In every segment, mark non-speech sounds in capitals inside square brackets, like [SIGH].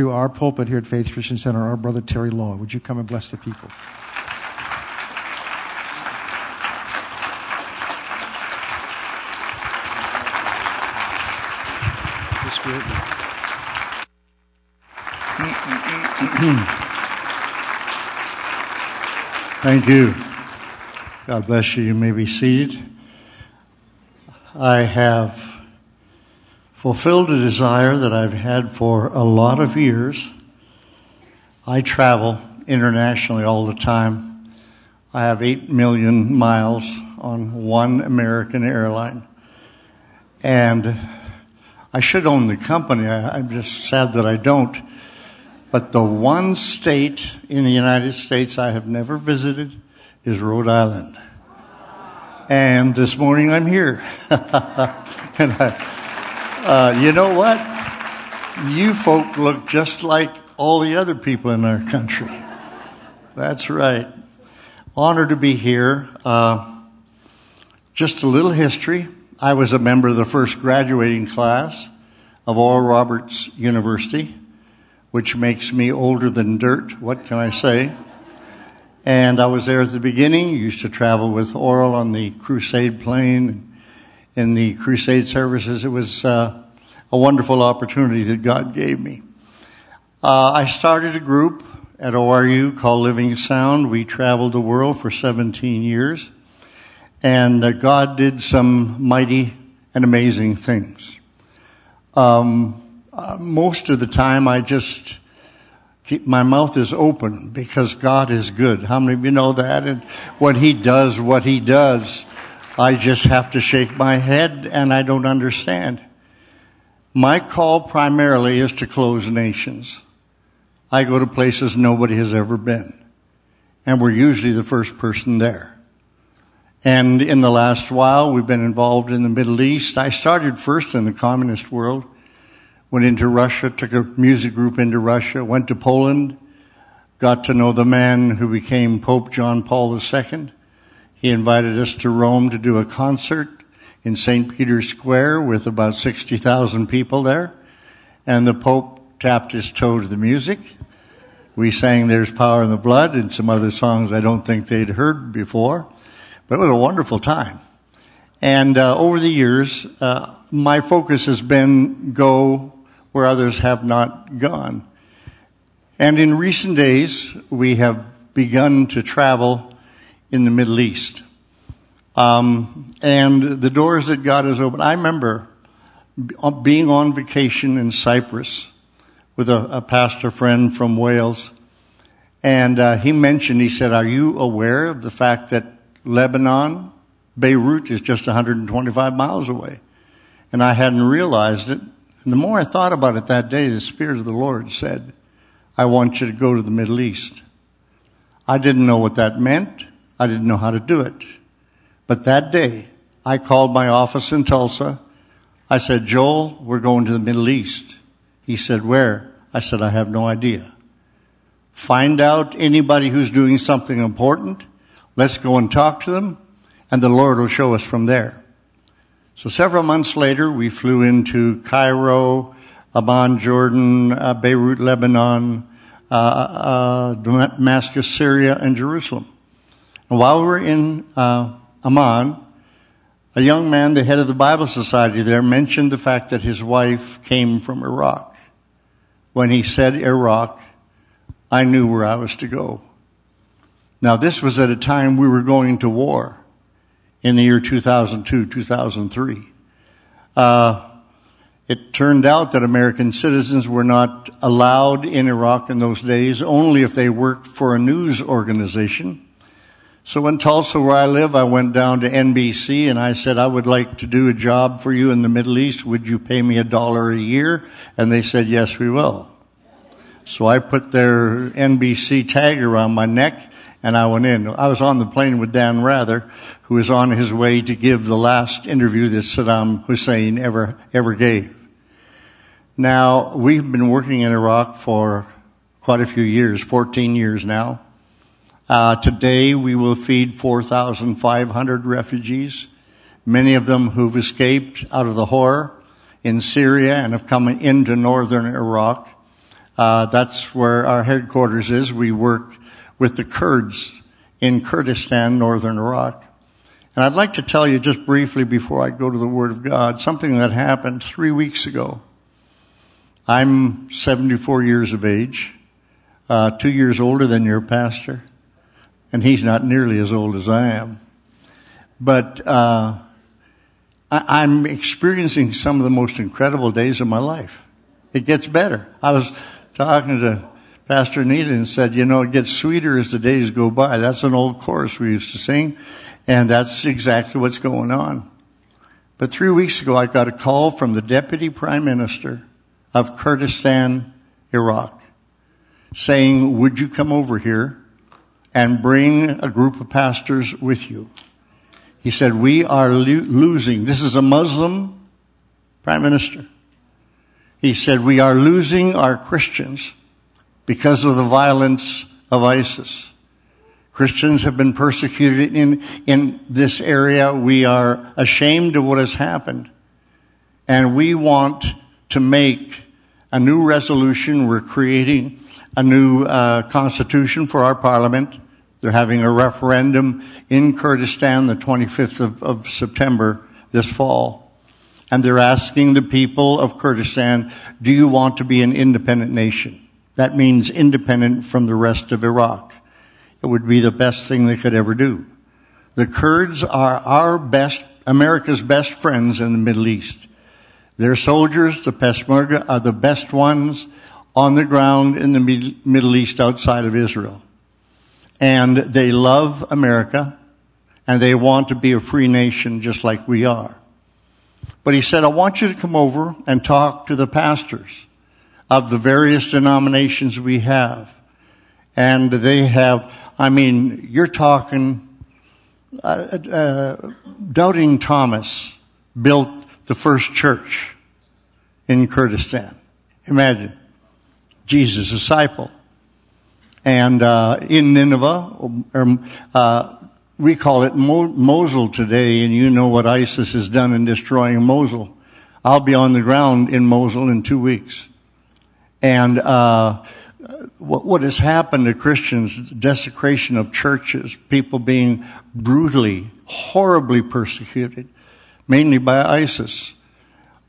to our pulpit here at Faith Christian Center, our brother Terry Law. Would you come and bless the people? Thank you. God bless you. You may be seated. I have fulfilled a desire that I've had for a lot of years. I travel internationally all the time. I have 8 million miles on one American airline. And I should own the company. I, am just sad that I don't. But the one state in the United States I have never visited is Rhode Island. And this morning I'm here. [LAUGHS] and I, uh, you know what? You folk look just like all the other people in our country. That's right. Honor to be here. Uh, just a little history. I was a member of the first graduating class of Oral Roberts University which makes me older than dirt. What can I say? And I was there at the beginning. Used to travel with Oral on the crusade plane in the crusade services. It was uh, a wonderful opportunity that God gave me. Uh, I started a group at ORU called Living Sound. We traveled the world for 17 years. And uh, God did some mighty and amazing things. Um, uh, most of the time I just keep my mouth is open because God is good. How many of you know that? And when He does what He does, I just have to shake my head and I don't understand. My call primarily is to close nations. I go to places nobody has ever been. And we're usually the first person there. And in the last while, we've been involved in the Middle East. I started first in the communist world went into Russia, took a music group into Russia, went to Poland, got to know the man who became Pope John Paul II. He invited us to Rome to do a concert in St. Peter's Square with about 60,000 people there. And the Pope tapped his toe to the music. We sang There's Power in the Blood and some other songs I don't think they'd heard before. But it was a wonderful time. And uh, over the years, uh, my focus has been go where others have not gone. And in recent days, we have begun to travel in the Middle East. Um, and the doors that God has opened. I remember being on vacation in Cyprus with a, a pastor friend from Wales. And uh, he mentioned, he said, Are you aware of the fact that Lebanon, Beirut, is just 125 miles away? And I hadn't realized it and the more I thought about it that day, the Spirit of the Lord said, I want you to go to the Middle East. I didn't know what that meant. I didn't know how to do it. But that day, I called my office in Tulsa. I said, Joel, we're going to the Middle East. He said, where? I said, I have no idea. Find out anybody who's doing something important. Let's go and talk to them, and the Lord will show us from there. So several months later, we flew into Cairo, Amman, Jordan, uh, Beirut, Lebanon, uh, uh, Damascus, Syria, and Jerusalem. While we were in uh, Amman, a young man, the head of the Bible Society there, mentioned the fact that his wife came from Iraq. When he said Iraq, I knew where I was to go. Now, this was at a time we were going to war in the year 2002, 2003. Uh, it turned out that American citizens were not allowed in Iraq in those days, only if they worked for a news organization. So in Tulsa, where I live, I went down to NBC and I said, I would like to do a job for you in the Middle East. Would you pay me a dollar a year? And they said, yes, we will. So I put their NBC tag around my neck and I went in. I was on the plane with Dan Rather, who was on his way to give the last interview that Saddam Hussein ever, ever gave. Now, we've been working in Iraq for quite a few years, 14 years now. Uh, today, we will feed 4,500 refugees, many of them who've escaped out of the horror in Syria and have come into northern Iraq. Uh, that's where our headquarters is. We work with the Kurds in Kurdistan, northern Iraq. And I'd like to tell you just briefly before I go to the Word of God something that happened three weeks ago. I'm 74 years of age, uh, two years older than your pastor, and he's not nearly as old as I am. But uh, I- I'm experiencing some of the most incredible days of my life. It gets better. I was talking to Pastor Anita and said, you know, it gets sweeter as the days go by. That's an old chorus we used to sing, and that's exactly what's going on. But three weeks ago, I got a call from the Deputy Prime Minister of Kurdistan, Iraq, saying, would you come over here and bring a group of pastors with you? He said, we are lo- losing. This is a Muslim Prime Minister. He said, we are losing our Christians because of the violence of ISIS. Christians have been persecuted in, in this area. We are ashamed of what has happened. And we want to make a new resolution. We're creating a new uh, constitution for our parliament. They're having a referendum in Kurdistan the 25th of, of September this fall. And they're asking the people of Kurdistan, do you want to be an independent nation? That means independent from the rest of Iraq. It would be the best thing they could ever do. The Kurds are our best, America's best friends in the Middle East. Their soldiers, the Peshmerga, are the best ones on the ground in the Middle East outside of Israel. And they love America and they want to be a free nation just like we are. But he said, I want you to come over and talk to the pastors of the various denominations we have. And they have, I mean, you're talking, uh, uh, Doubting Thomas built the first church in Kurdistan. Imagine. Jesus' disciple. And uh, in Nineveh, um, uh, we call it Mo- Mosul today, and you know what ISIS has done in destroying Mosul. I'll be on the ground in Mosul in two weeks. And uh, what, what has happened to Christians, desecration of churches, people being brutally, horribly persecuted, mainly by ISIS.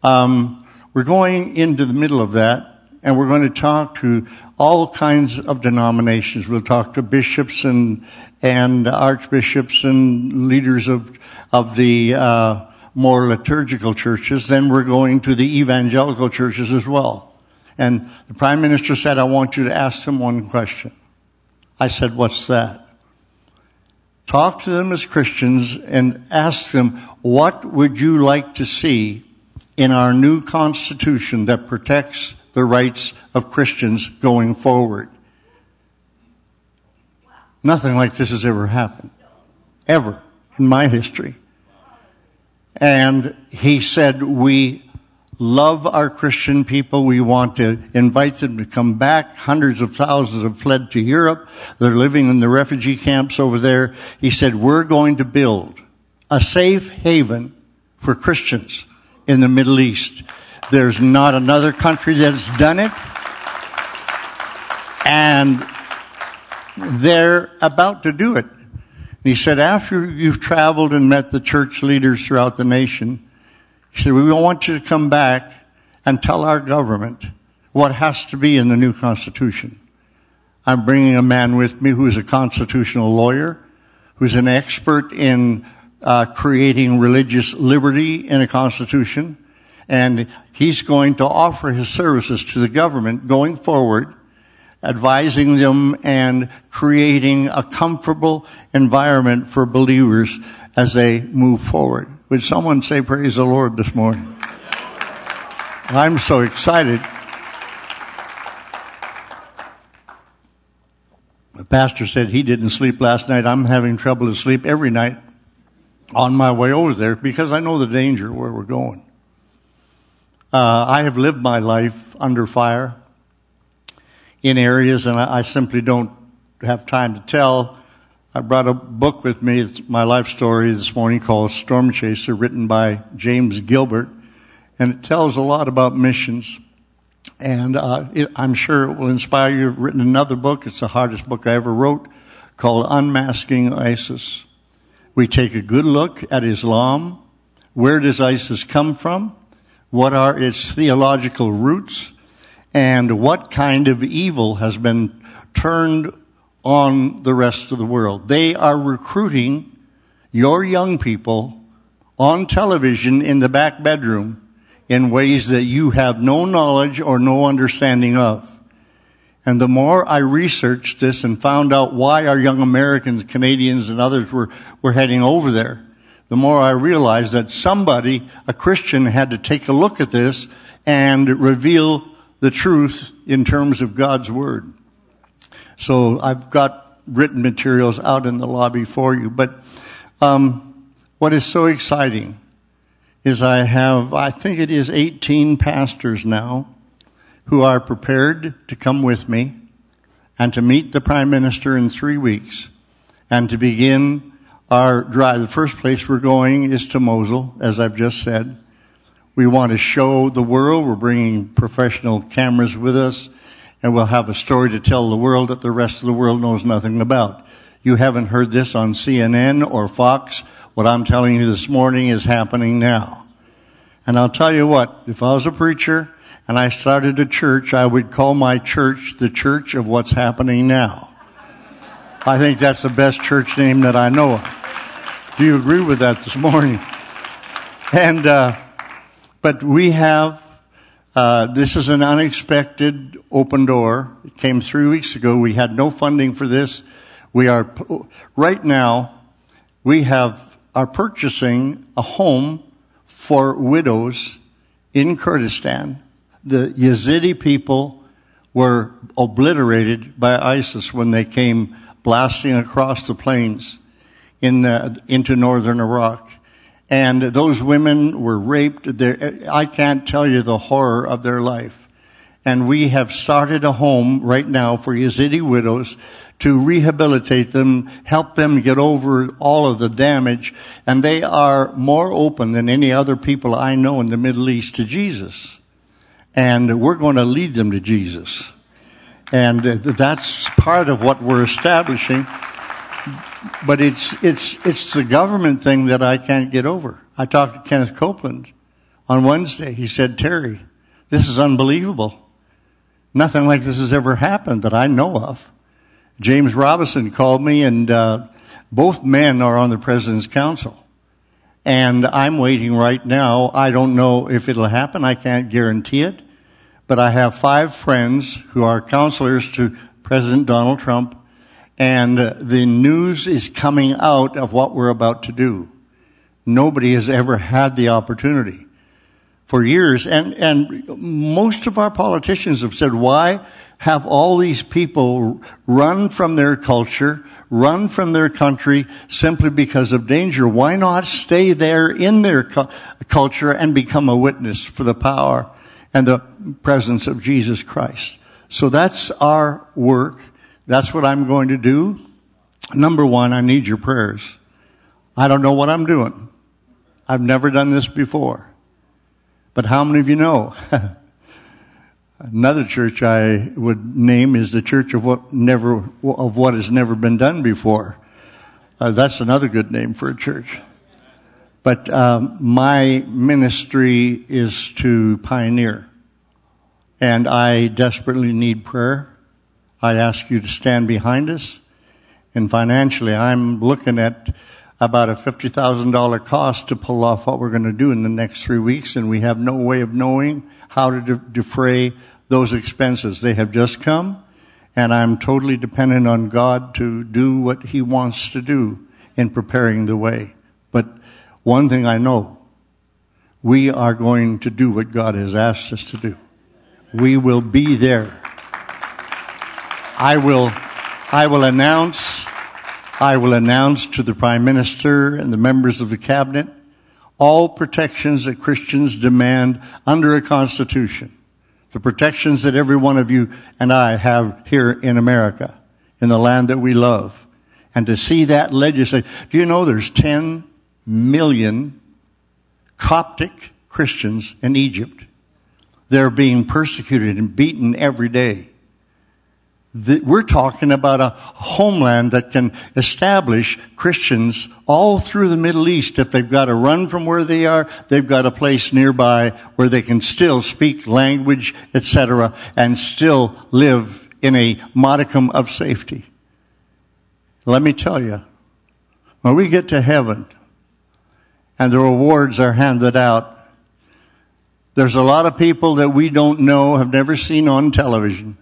Um, we're going into the middle of that, and we're going to talk to all kinds of denominations. We'll talk to bishops and and archbishops and leaders of of the uh, more liturgical churches. Then we're going to the evangelical churches as well. And the prime minister said, "I want you to ask them one question." I said, "What's that?" Talk to them as Christians and ask them, "What would you like to see in our new constitution that protects the rights of Christians going forward. Nothing like this has ever happened. Ever in my history. And he said, we love our Christian people. We want to invite them to come back. Hundreds of thousands have fled to Europe. They're living in the refugee camps over there. He said, we're going to build a safe haven for Christians in the Middle East. There's not another country that's done it. And they're about to do it. And he said, after you've traveled and met the church leaders throughout the nation, he said, we want you to come back and tell our government what has to be in the new constitution. I'm bringing a man with me who's a constitutional lawyer, who's an expert in uh, creating religious liberty in a constitution, and he's going to offer his services to the government going forward, advising them and creating a comfortable environment for believers as they move forward. Would someone say praise the Lord this morning? I'm so excited. The pastor said he didn't sleep last night. I'm having trouble to sleep every night on my way over there because I know the danger where we're going. Uh, I have lived my life under fire in areas, and I, I, simply don't have time to tell. I brought a book with me. It's my life story this morning called Storm Chaser, written by James Gilbert, and it tells a lot about missions. And uh, it, I'm sure it will inspire you. I've written another book. It's the hardest book I ever wrote called Unmasking ISIS. We take a good look at Islam. Where does ISIS come from? What are its theological roots? And what kind of evil has been turned on the rest of the world? They are recruiting your young people on television in the back bedroom in ways that you have no knowledge or no understanding of. And the more I researched this and found out why our young Americans, Canadians, and others were, were heading over there, the more I realized that somebody, a Christian, had to take a look at this and reveal the truth in terms of God's Word. So I've got written materials out in the lobby for you. But um, what is so exciting is I have, I think it is 18 pastors now who are prepared to come with me and to meet the Prime Minister in three weeks and to begin our drive. The first place we're going is to Mosul, as I've just said. We want to show the world. We're bringing professional cameras with us and we'll have a story to tell the world that the rest of the world knows nothing about. You haven't heard this on CNN or Fox. What I'm telling you this morning is happening now. And I'll tell you what, if I was a preacher and I started a church, I would call my church the church of what's happening now. I think that's the best church name that I know of. Do you agree with that this morning? And, uh, but we have, uh, this is an unexpected open door. It came three weeks ago. We had no funding for this. We are, right now, we have, are purchasing a home for widows in Kurdistan the Yazidi people were obliterated by ISIS when they came blasting across the plains in the, into northern Iraq. And those women were raped. They're, I can't tell you the horror of their life. And we have started a home right now for Yazidi widows to rehabilitate them, help them get over all of the damage. And they are more open than any other people I know in the Middle East to Jesus and we're going to lead them to Jesus. And that's part of what we're establishing. But it's, it's, it's the government thing that I can't get over. I talked to Kenneth Copeland on Wednesday. He said, Terry, this is unbelievable. Nothing like this has ever happened that I know of. James Robison called me and, uh, both men are on the president's council. And I'm waiting right now. I don't know if it'll happen. I can't guarantee it. But I have five friends who are counselors to President Donald Trump. And the news is coming out of what we're about to do. Nobody has ever had the opportunity for years. And, and most of our politicians have said, why have all these people run from their culture, run from their country simply because of danger? Why not stay there in their cu- culture and become a witness for the power and the presence of Jesus Christ? So that's our work. That's what I'm going to do. Number one, I need your prayers. I don't know what I'm doing. I've never done this before. But how many of you know? [LAUGHS] Another church I would name is the church of what never, of what has never been done before. Uh, that's another good name for a church. But um, my ministry is to pioneer, and I desperately need prayer. I ask you to stand behind us, and financially, I'm looking at about a $50,000 cost to pull off what we're going to do in the next three weeks, and we have no way of knowing how to de- defray those expenses. They have just come, and I'm totally dependent on God to do what He wants to do in preparing the way. But one thing I know, we are going to do what God has asked us to do. We will be there. I will, I will announce, I will announce to the Prime Minister and the members of the Cabinet all protections that Christians demand under a Constitution the protections that every one of you and I have here in America, in the land that we love. And to see that legislation. Do you know there's 10 million Coptic Christians in Egypt? they're being persecuted and beaten every day. We're talking about a homeland that can establish Christians all through the Middle East. If they've got to run from where they are, they've got a place nearby where they can still speak language, etc., and still live in a modicum of safety. Let me tell you, when we get to heaven and the rewards are handed out, there's a lot of people that we don't know, have never seen on television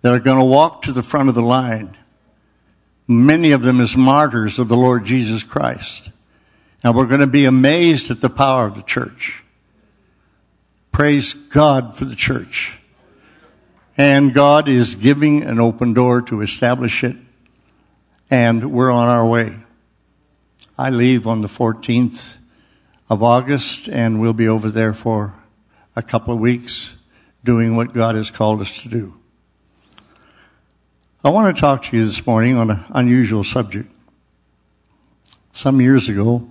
that are going to walk to the front of the line. Many of them as martyrs of the Lord Jesus Christ. And we're going to be amazed at the power of the church. Praise God for the church. And God is giving an open door to establish it. And we're on our way. I leave on the 14th of August and we'll be over there for a couple of weeks doing what God has called us to do. I want to talk to you this morning on an unusual subject. Some years ago,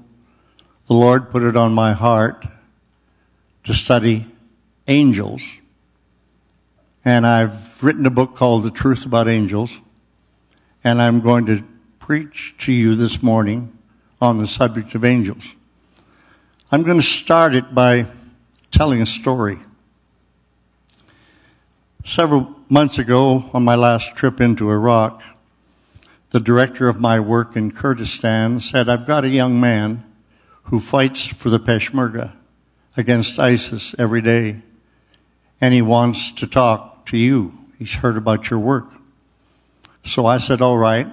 the Lord put it on my heart to study angels. And I've written a book called The Truth About Angels. And I'm going to preach to you this morning on the subject of angels. I'm going to start it by telling a story. Several months ago, on my last trip into Iraq, the director of my work in Kurdistan said, I've got a young man who fights for the Peshmerga against ISIS every day, and he wants to talk to you. He's heard about your work. So I said, all right.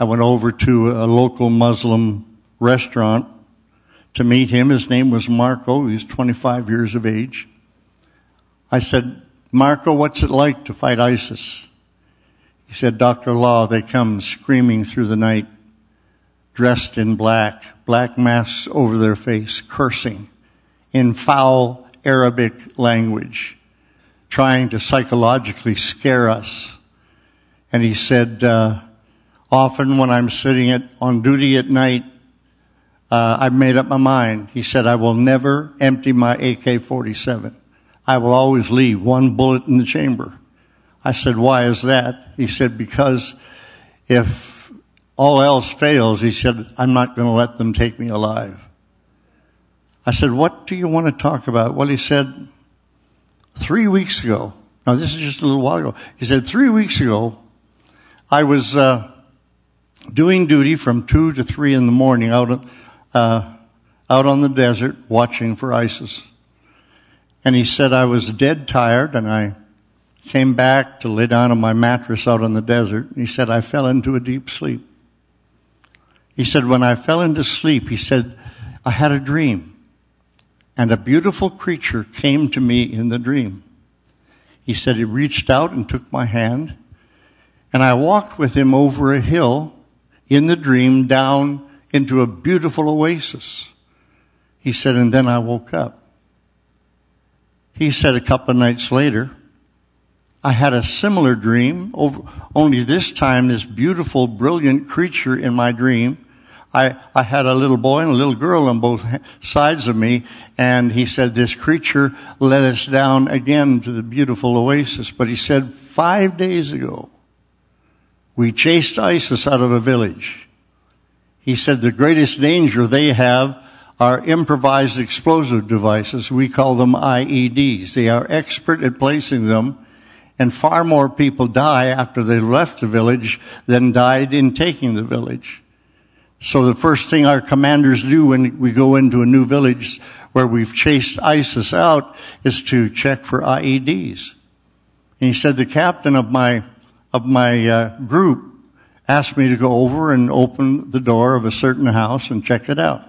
I went over to a local Muslim restaurant to meet him. His name was Marco. He's 25 years of age. I said, Marco, what's it like to fight ISIS? He said, Dr. Law, they come screaming through the night, dressed in black, black masks over their face, cursing in foul Arabic language, trying to psychologically scare us. And he said, uh, often when I'm sitting at, on duty at night, uh, I've made up my mind. He said, I will never empty my AK-47. I will always leave one bullet in the chamber. I said, why is that? He said, because if all else fails, he said, I'm not going to let them take me alive. I said, what do you want to talk about? Well, he said, three weeks ago, now this is just a little while ago, he said, three weeks ago, I was, uh, doing duty from two to three in the morning out, uh, out on the desert watching for ISIS. And he said, I was dead tired and I came back to lay down on my mattress out on the desert. He said, I fell into a deep sleep. He said, when I fell into sleep, he said, I had a dream and a beautiful creature came to me in the dream. He said, he reached out and took my hand and I walked with him over a hill in the dream down into a beautiful oasis. He said, and then I woke up. He said a couple of nights later, I had a similar dream, only this time this beautiful, brilliant creature in my dream. I, I had a little boy and a little girl on both sides of me, and he said this creature led us down again to the beautiful oasis. But he said five days ago, we chased ISIS out of a village. He said the greatest danger they have are improvised explosive devices. We call them IEDs. They are expert at placing them and far more people die after they left the village than died in taking the village. So the first thing our commanders do when we go into a new village where we've chased ISIS out is to check for IEDs. And he said the captain of my, of my uh, group asked me to go over and open the door of a certain house and check it out.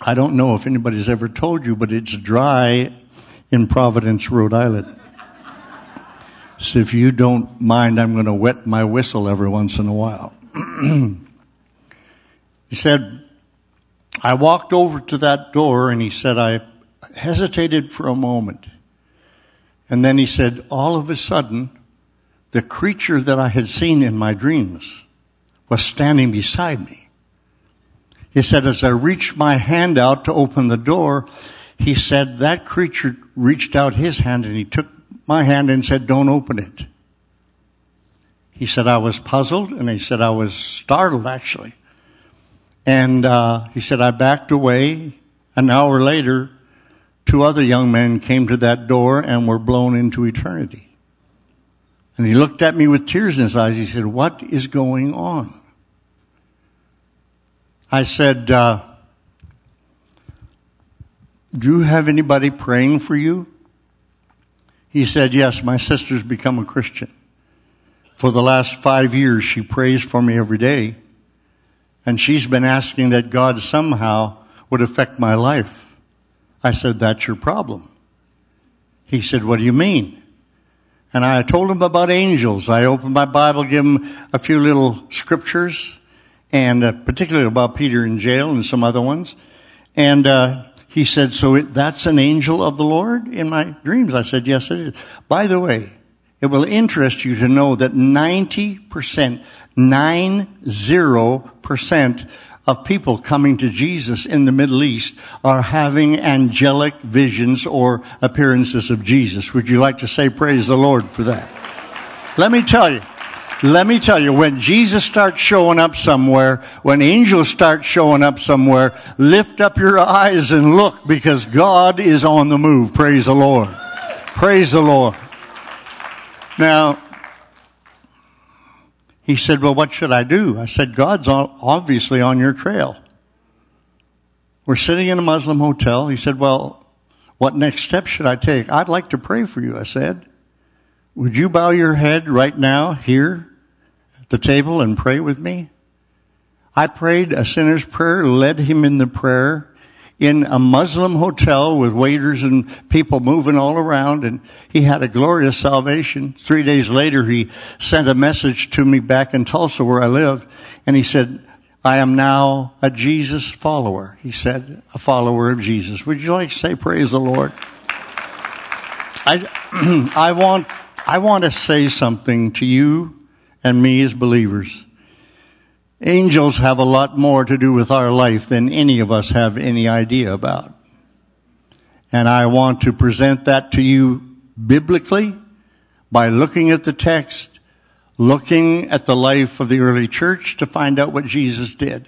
I don't know if anybody's ever told you, but it's dry in Providence, Rhode Island. So if you don't mind, I'm going to wet my whistle every once in a while. [CLEARS THROAT] he said, I walked over to that door and he said, I hesitated for a moment. And then he said, all of a sudden, the creature that I had seen in my dreams was standing beside me. He said, as I reached my hand out to open the door, he said that creature reached out his hand and he took my hand and said, don't open it. He said, I was puzzled and he said, I was startled actually. And uh, he said, I backed away. An hour later, two other young men came to that door and were blown into eternity. And he looked at me with tears in his eyes. He said, What is going on? I said, uh, Do you have anybody praying for you? He said, Yes, my sister's become a Christian. For the last five years, she prays for me every day. And she's been asking that God somehow would affect my life. I said, That's your problem. He said, What do you mean? And I told him about angels. I opened my Bible, gave him a few little scriptures, and uh, particularly about Peter in jail and some other ones. And uh, he said, So it, that's an angel of the Lord in my dreams? I said, Yes, it is. By the way, it will interest you to know that 90%, 90% of people coming to Jesus in the Middle East are having angelic visions or appearances of Jesus. Would you like to say praise the Lord for that? Let me tell you, let me tell you, when Jesus starts showing up somewhere, when angels start showing up somewhere, lift up your eyes and look because God is on the move. Praise the Lord. Praise the Lord. Now, he said, Well, what should I do? I said, God's obviously on your trail. We're sitting in a Muslim hotel. He said, Well, what next step should I take? I'd like to pray for you, I said. Would you bow your head right now here at the table and pray with me? I prayed a sinner's prayer, led him in the prayer, in a Muslim hotel with waiters and people moving all around and he had a glorious salvation. Three days later, he sent a message to me back in Tulsa where I live and he said, I am now a Jesus follower. He said, a follower of Jesus. Would you like to say praise the Lord? I, [CLEARS THROAT] I want, I want to say something to you and me as believers. Angels have a lot more to do with our life than any of us have any idea about. And I want to present that to you biblically by looking at the text, looking at the life of the early church to find out what Jesus did.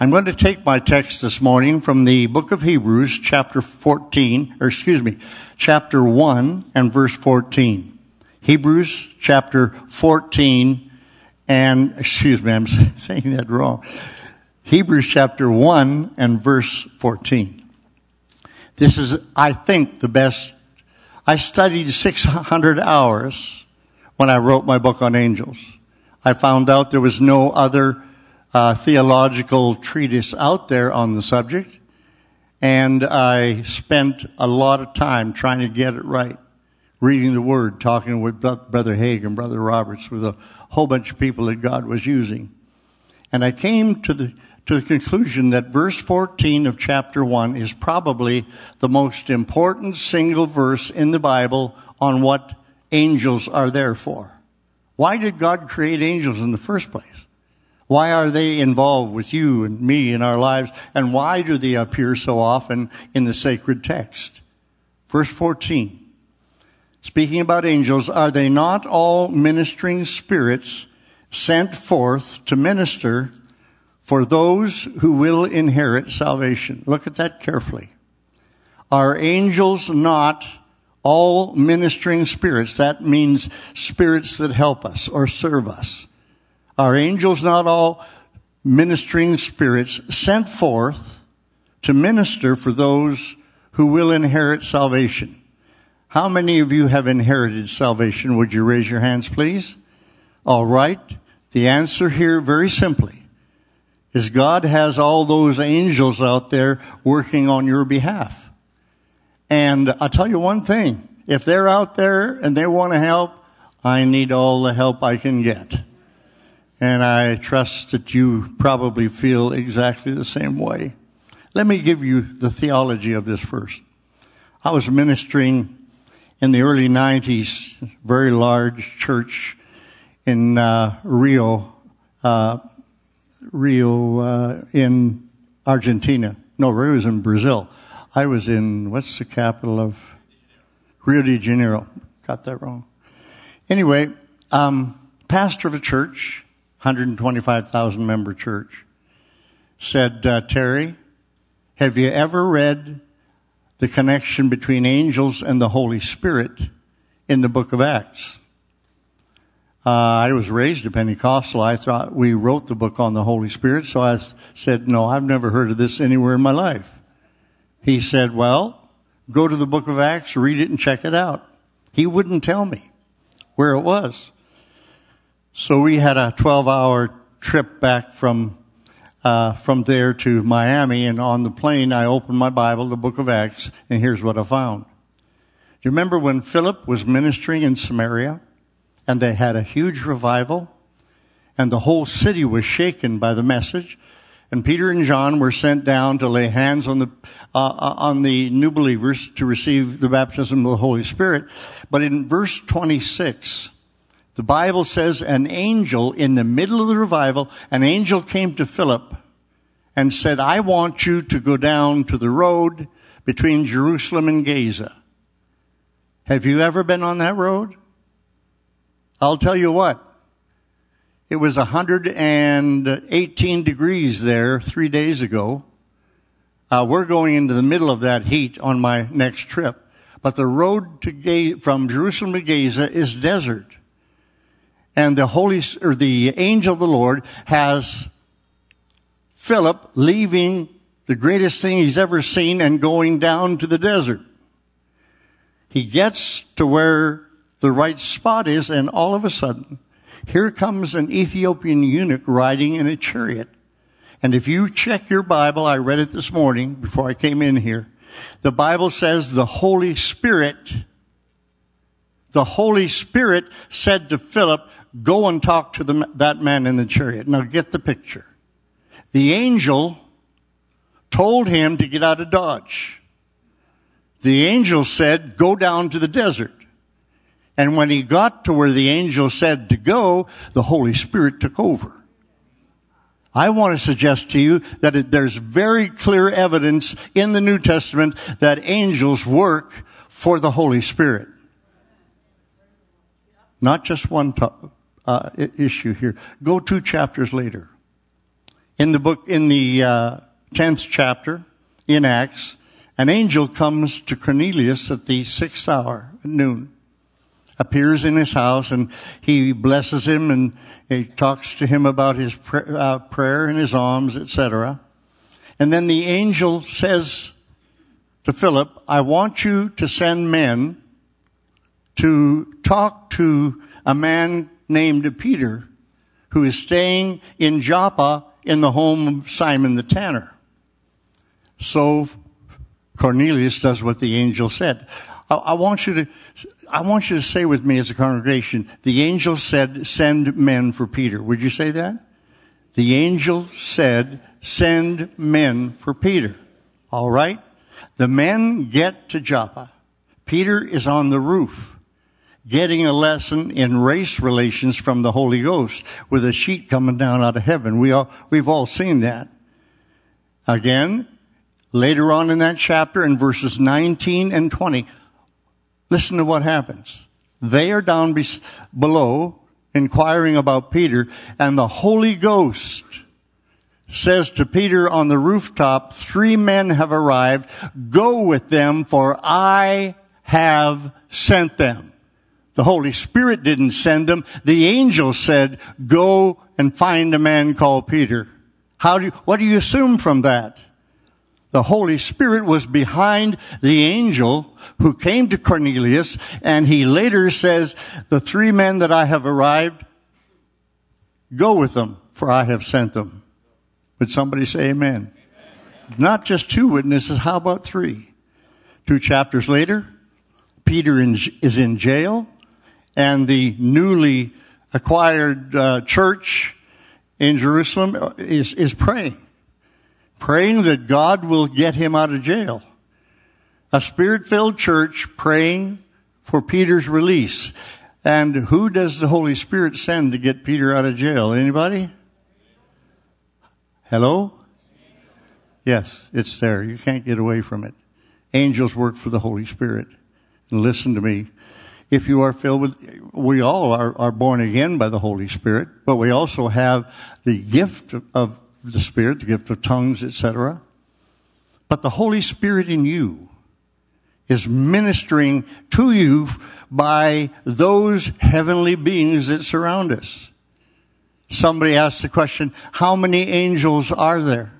I'm going to take my text this morning from the book of Hebrews, chapter 14, or excuse me, chapter 1 and verse 14. Hebrews chapter 14 and, excuse me, I'm [LAUGHS] saying that wrong. Hebrews chapter 1 and verse 14. This is, I think, the best. I studied 600 hours when I wrote my book on angels. I found out there was no other uh, theological treatise out there on the subject, and I spent a lot of time trying to get it right, reading the Word, talking with Brother Haig and Brother Roberts, with a whole bunch of people that God was using. And I came to the, to the conclusion that verse 14 of chapter 1 is probably the most important single verse in the Bible on what angels are there for. Why did God create angels in the first place? Why are they involved with you and me in our lives? And why do they appear so often in the sacred text? Verse 14. Speaking about angels, are they not all ministering spirits sent forth to minister for those who will inherit salvation? Look at that carefully. Are angels not all ministering spirits? That means spirits that help us or serve us. Are angels not all ministering spirits sent forth to minister for those who will inherit salvation? How many of you have inherited salvation? Would you raise your hands, please? All right. The answer here, very simply, is God has all those angels out there working on your behalf. And I'll tell you one thing. If they're out there and they want to help, I need all the help I can get. And I trust that you probably feel exactly the same way. Let me give you the theology of this first. I was ministering in the early 90s, very large church in uh, Rio, uh, Rio uh, in Argentina. No, Ray was in Brazil. I was in, what's the capital of? Rio de Janeiro. Got that wrong. Anyway, um, pastor of a church, 125,000 member church, said, uh, Terry, have you ever read the connection between angels and the Holy Spirit in the book of Acts? Uh, I was raised a Pentecostal. I thought we wrote the book on the Holy Spirit, so I said, no, I've never heard of this anywhere in my life. He said, well, go to the book of Acts, read it and check it out. He wouldn't tell me where it was. So we had a 12 hour trip back from, uh, from there to Miami and on the plane I opened my Bible, the book of Acts, and here's what I found. Do you remember when Philip was ministering in Samaria? and they had a huge revival, and the whole city was shaken by the message. And Peter and John were sent down to lay hands on the uh, uh, on the new believers to receive the baptism of the Holy Spirit. But in verse 26, the Bible says an angel in the middle of the revival, an angel came to Philip and said, "I want you to go down to the road between Jerusalem and Gaza." Have you ever been on that road? I'll tell you what. It was 118 degrees there three days ago. Uh, we're going into the middle of that heat on my next trip. But the road to Ga- from Jerusalem to Gaza is desert. And the Holy, or the angel of the Lord has Philip leaving the greatest thing he's ever seen and going down to the desert. He gets to where the right spot is, and all of a sudden, here comes an Ethiopian eunuch riding in a chariot. And if you check your Bible, I read it this morning before I came in here. The Bible says the Holy Spirit, the Holy Spirit said to Philip, go and talk to the, that man in the chariot. Now get the picture. The angel told him to get out of Dodge. The angel said, go down to the desert. And when he got to where the angel said to go, the Holy Spirit took over. I want to suggest to you that it, there's very clear evidence in the New Testament that angels work for the Holy Spirit. Not just one uh, issue here. Go two chapters later. In the book, in the uh, tenth chapter in Acts, an angel comes to Cornelius at the sixth hour at noon appears in his house and he blesses him and he talks to him about his uh, prayer and his alms, etc. And then the angel says to Philip, I want you to send men to talk to a man named Peter who is staying in Joppa in the home of Simon the tanner. So Cornelius does what the angel said. I, I want you to, I want you to say with me as a congregation, the angel said, send men for Peter. Would you say that? The angel said, send men for Peter. All right? The men get to Joppa. Peter is on the roof getting a lesson in race relations from the Holy Ghost with a sheet coming down out of heaven. We all, we've all seen that. Again, later on in that chapter in verses 19 and 20, Listen to what happens. They are down be- below inquiring about Peter and the Holy Ghost says to Peter on the rooftop, three men have arrived. Go with them for I have sent them. The Holy Spirit didn't send them. The angel said, go and find a man called Peter. How do you, what do you assume from that? The Holy Spirit was behind the angel who came to Cornelius, and he later says, The three men that I have arrived, go with them, for I have sent them. Would somebody say amen? amen? Not just two witnesses, how about three? Two chapters later, Peter is in jail, and the newly acquired uh, church in Jerusalem is, is praying praying that God will get him out of jail. A spirit-filled church praying for Peter's release. And who does the Holy Spirit send to get Peter out of jail? Anybody? Hello? Yes, it's there. You can't get away from it. Angels work for the Holy Spirit. And listen to me. If you are filled with, we all are, are born again by the Holy Spirit, but we also have the gift of the Spirit, the gift of tongues, etc. But the Holy Spirit in you is ministering to you by those heavenly beings that surround us. Somebody asked the question, how many angels are there?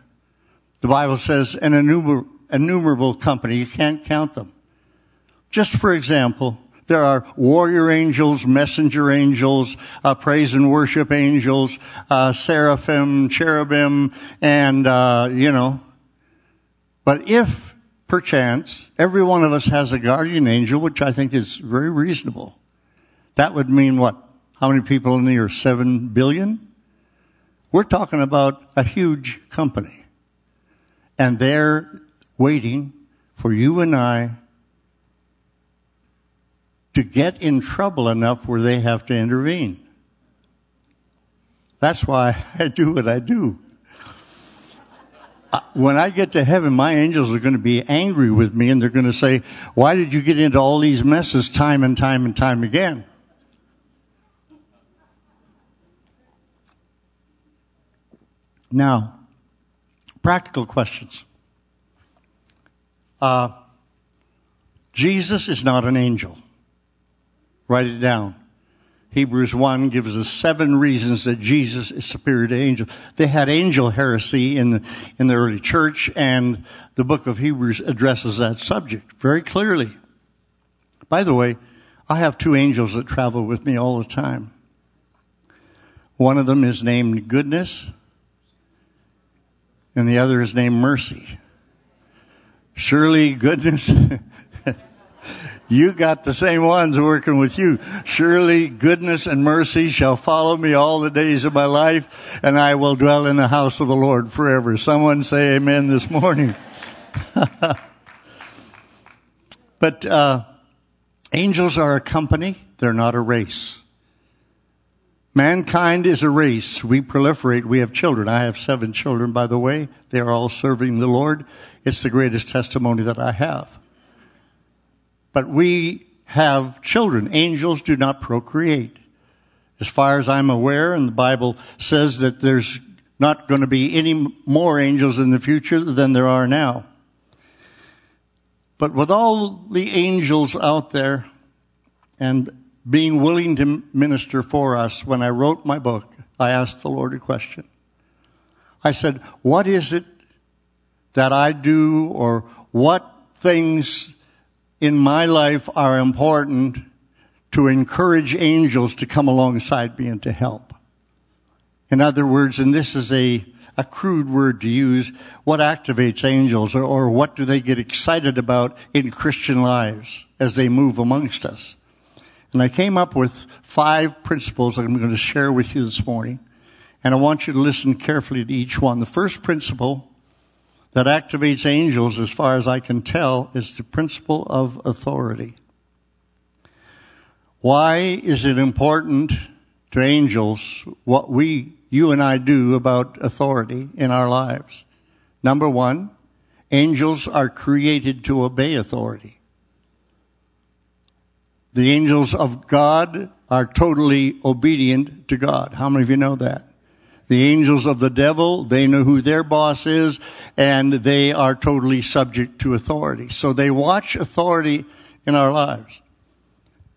The Bible says an innumerable, innumerable company. You can't count them. Just for example, there are warrior angels, messenger angels, uh, praise and worship angels, uh, seraphim, cherubim, and, uh, you know. But if, perchance, every one of us has a guardian angel, which I think is very reasonable, that would mean what? How many people in the earth? Seven billion? We're talking about a huge company. And they're waiting for you and I to get in trouble enough where they have to intervene. That's why [LAUGHS] I do what I do. Uh, when I get to heaven, my angels are going to be angry with me and they're going to say, why did you get into all these messes time and time and time again? Now, practical questions. Uh, Jesus is not an angel. Write it down. Hebrews 1 gives us seven reasons that Jesus is superior to angels. They had angel heresy in the, in the early church, and the book of Hebrews addresses that subject very clearly. By the way, I have two angels that travel with me all the time. One of them is named Goodness, and the other is named Mercy. Surely goodness [LAUGHS] You got the same ones working with you. Surely goodness and mercy shall follow me all the days of my life, and I will dwell in the house of the Lord forever. Someone say amen this morning. [LAUGHS] but uh, angels are a company, they're not a race. Mankind is a race. We proliferate. We have children. I have seven children, by the way. They are all serving the Lord. It's the greatest testimony that I have. But we have children. Angels do not procreate. As far as I'm aware, and the Bible says that there's not going to be any more angels in the future than there are now. But with all the angels out there and being willing to minister for us, when I wrote my book, I asked the Lord a question. I said, what is it that I do or what things in my life are important to encourage angels to come alongside me and to help. In other words, and this is a, a crude word to use, what activates angels or, or what do they get excited about in Christian lives as they move amongst us? And I came up with five principles that I'm going to share with you this morning. And I want you to listen carefully to each one. The first principle that activates angels, as far as I can tell, is the principle of authority. Why is it important to angels what we, you and I do about authority in our lives? Number one, angels are created to obey authority. The angels of God are totally obedient to God. How many of you know that? The angels of the devil, they know who their boss is, and they are totally subject to authority. So they watch authority in our lives.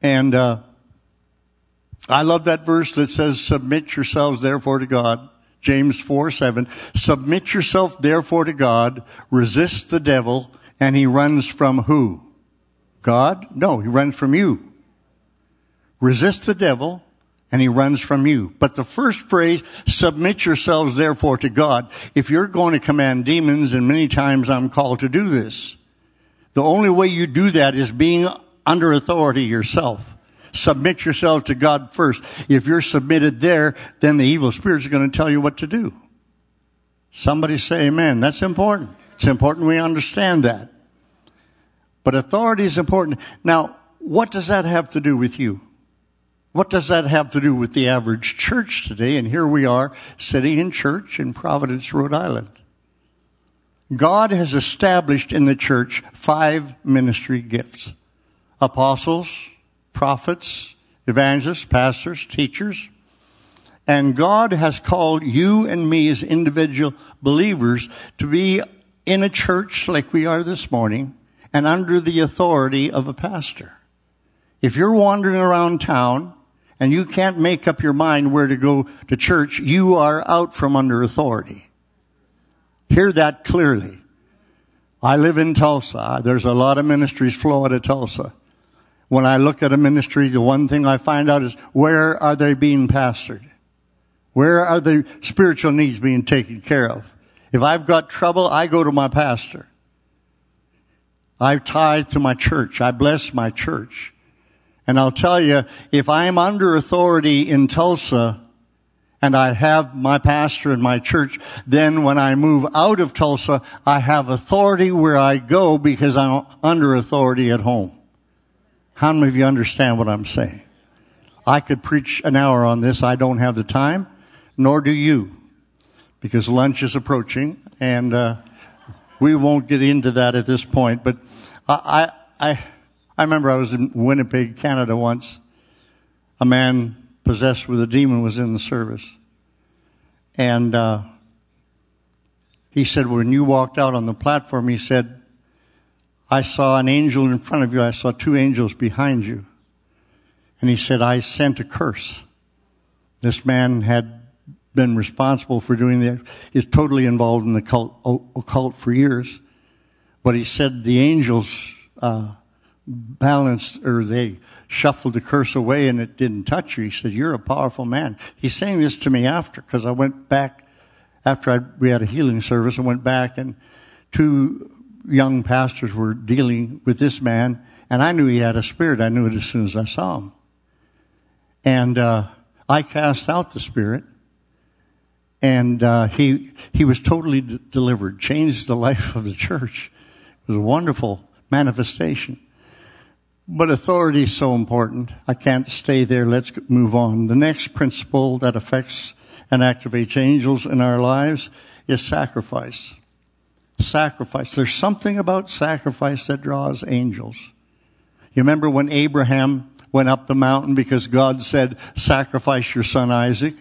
And uh, I love that verse that says, Submit yourselves therefore to God. James 4 7. Submit yourself therefore to God, resist the devil, and he runs from who? God? No, he runs from you. Resist the devil, and he runs from you. But the first phrase, submit yourselves therefore to God. If you're going to command demons, and many times I'm called to do this, the only way you do that is being under authority yourself. Submit yourself to God first. If you're submitted there, then the evil spirits are going to tell you what to do. Somebody say amen. That's important. It's important we understand that. But authority is important. Now, what does that have to do with you? What does that have to do with the average church today? And here we are sitting in church in Providence, Rhode Island. God has established in the church five ministry gifts. Apostles, prophets, evangelists, pastors, teachers. And God has called you and me as individual believers to be in a church like we are this morning and under the authority of a pastor. If you're wandering around town and you can't make up your mind where to go to church, you are out from under authority. Hear that clearly. I live in Tulsa. There's a lot of ministries flow out of Tulsa. When I look at a ministry, the one thing I find out is where are they being pastored? Where are the spiritual needs being taken care of? If I've got trouble, I go to my pastor. I tithe to my church. I bless my church. And I'll tell you, if I'm under authority in Tulsa, and I have my pastor and my church, then when I move out of Tulsa, I have authority where I go because I'm under authority at home. How many of you understand what I'm saying? I could preach an hour on this. I don't have the time, nor do you, because lunch is approaching, and uh, we won't get into that at this point. But I, I, I remember I was in Winnipeg, Canada once. A man possessed with a demon was in the service. And uh, he said, when you walked out on the platform, he said, I saw an angel in front of you. I saw two angels behind you. And he said, I sent a curse. This man had been responsible for doing that. He's totally involved in the cult, occult for years. But he said the angels uh, balanced, or they shuffled the curse away and it didn't touch you. He said, You're a powerful man. He's saying this to me after, because I went back after I, we had a healing service. I went back and two young pastors were dealing with this man, and I knew he had a spirit. I knew it as soon as I saw him. And uh, I cast out the spirit, and uh, he he was totally d- delivered, changed the [LAUGHS] life of the church. It was a wonderful manifestation. But authority is so important. I can't stay there. Let's move on. The next principle that affects and activates angels in our lives is sacrifice. Sacrifice. There's something about sacrifice that draws angels. You remember when Abraham went up the mountain because God said, sacrifice your son Isaac?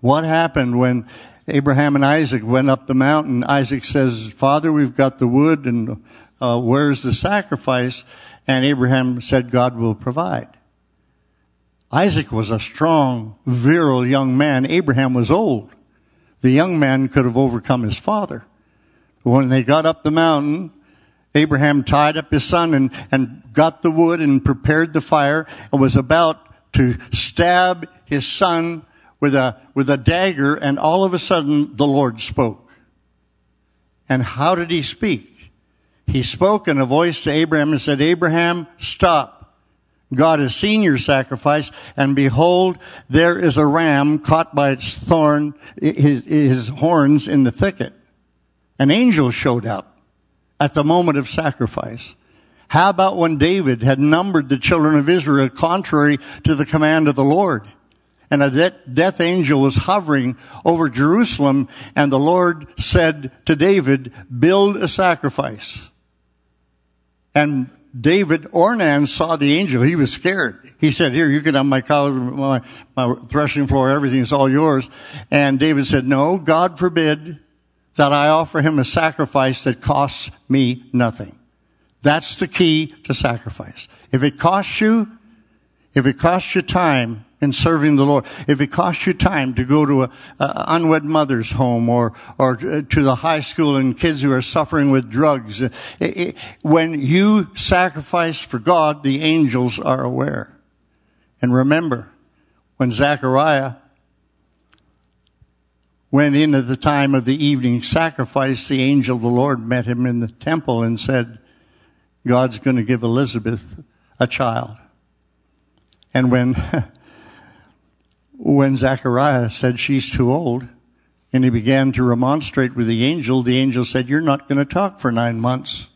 What happened when Abraham and Isaac went up the mountain? Isaac says, Father, we've got the wood and uh, where's the sacrifice? And Abraham said, God will provide. Isaac was a strong, virile young man. Abraham was old. The young man could have overcome his father. When they got up the mountain, Abraham tied up his son and, and got the wood and prepared the fire and was about to stab his son with a, with a dagger and all of a sudden the Lord spoke. And how did he speak? He spoke in a voice to Abraham and said, Abraham, stop. God has seen your sacrifice, and behold, there is a ram caught by its thorn, his, his horns in the thicket. An angel showed up at the moment of sacrifice. How about when David had numbered the children of Israel contrary to the command of the Lord? And a death angel was hovering over Jerusalem, and the Lord said to David, build a sacrifice. And David Ornan saw the angel. He was scared. He said, here, you can have my, my, my threshing floor, everything is all yours. And David said, no, God forbid that I offer him a sacrifice that costs me nothing. That's the key to sacrifice. If it costs you, if it costs you time, in serving the Lord. If it costs you time to go to a, a unwed mother's home or, or to the high school and kids who are suffering with drugs, it, it, when you sacrifice for God, the angels are aware. And remember, when Zechariah went in at the time of the evening sacrifice, the angel of the Lord met him in the temple and said, God's going to give Elizabeth a child. And when [LAUGHS] when Zechariah said she's too old and he began to remonstrate with the angel, the angel said, You're not going to talk for nine months.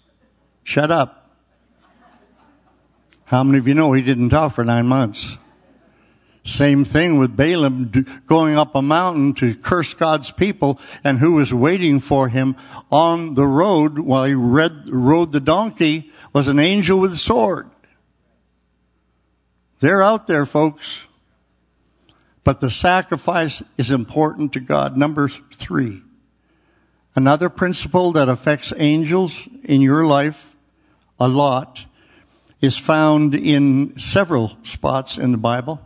Shut up. How many of you know he didn't talk for nine months? Same thing with Balaam going up a mountain to curse God's people and who was waiting for him on the road while he read, rode the donkey was an angel with a sword. They're out there, folks. But the sacrifice is important to God. Number three. Another principle that affects angels in your life a lot is found in several spots in the Bible.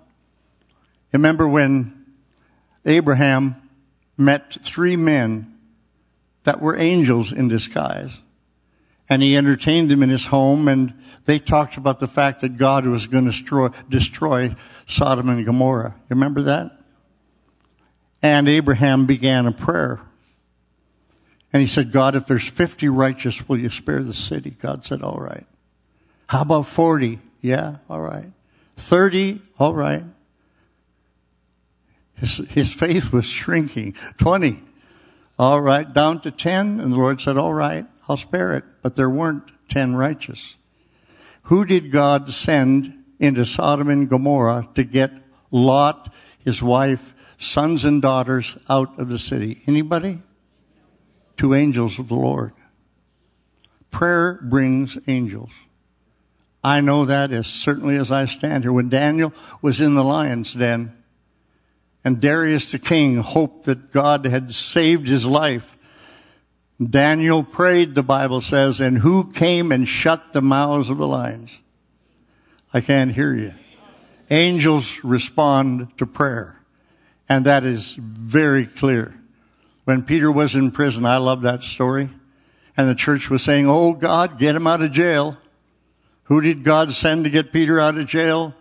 Remember when Abraham met three men that were angels in disguise and he entertained them in his home and they talked about the fact that God was going to destroy, destroy Sodom and Gomorrah. You remember that? And Abraham began a prayer. And he said, God, if there's 50 righteous, will you spare the city? God said, all right. How about 40? Yeah, all right. 30? All right. His, his faith was shrinking. 20. All right. Down to 10. And the Lord said, all right, I'll spare it. But there weren't 10 righteous. Who did God send into Sodom and Gomorrah to get Lot, his wife, sons and daughters out of the city? Anybody? Two angels of the Lord. Prayer brings angels. I know that as certainly as I stand here. When Daniel was in the lion's den, and Darius the king hoped that God had saved his life. Daniel prayed, the Bible says, and who came and shut the mouths of the lions? I can't hear you. Angels respond to prayer. And that is very clear. When Peter was in prison, I love that story. And the church was saying, Oh God, get him out of jail. Who did God send to get Peter out of jail?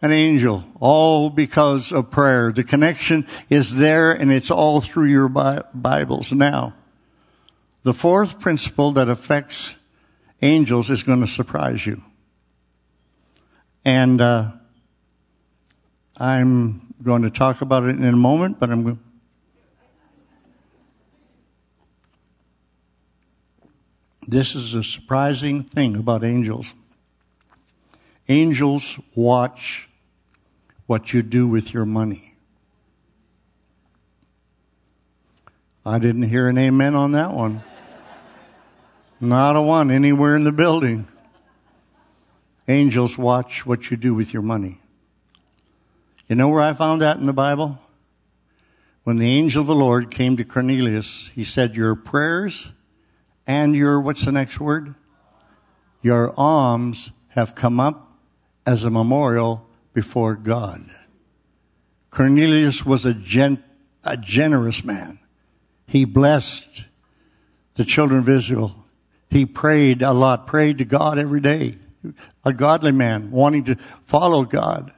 an angel, all because of prayer. The connection is there and it's all through your Bibles now. The fourth principle that affects angels is going to surprise you. And uh, I'm going to talk about it in a moment, but I'm going This is a surprising thing about angels. Angels watch what you do with your money. I didn't hear an amen on that one. Not a one anywhere in the building. Angels watch what you do with your money. You know where I found that in the Bible? When the angel of the Lord came to Cornelius, he said, Your prayers and your, what's the next word? Your alms have come up as a memorial before God. Cornelius was a, gen- a generous man. He blessed the children of Israel. He prayed a lot, prayed to God every day. A godly man wanting to follow God.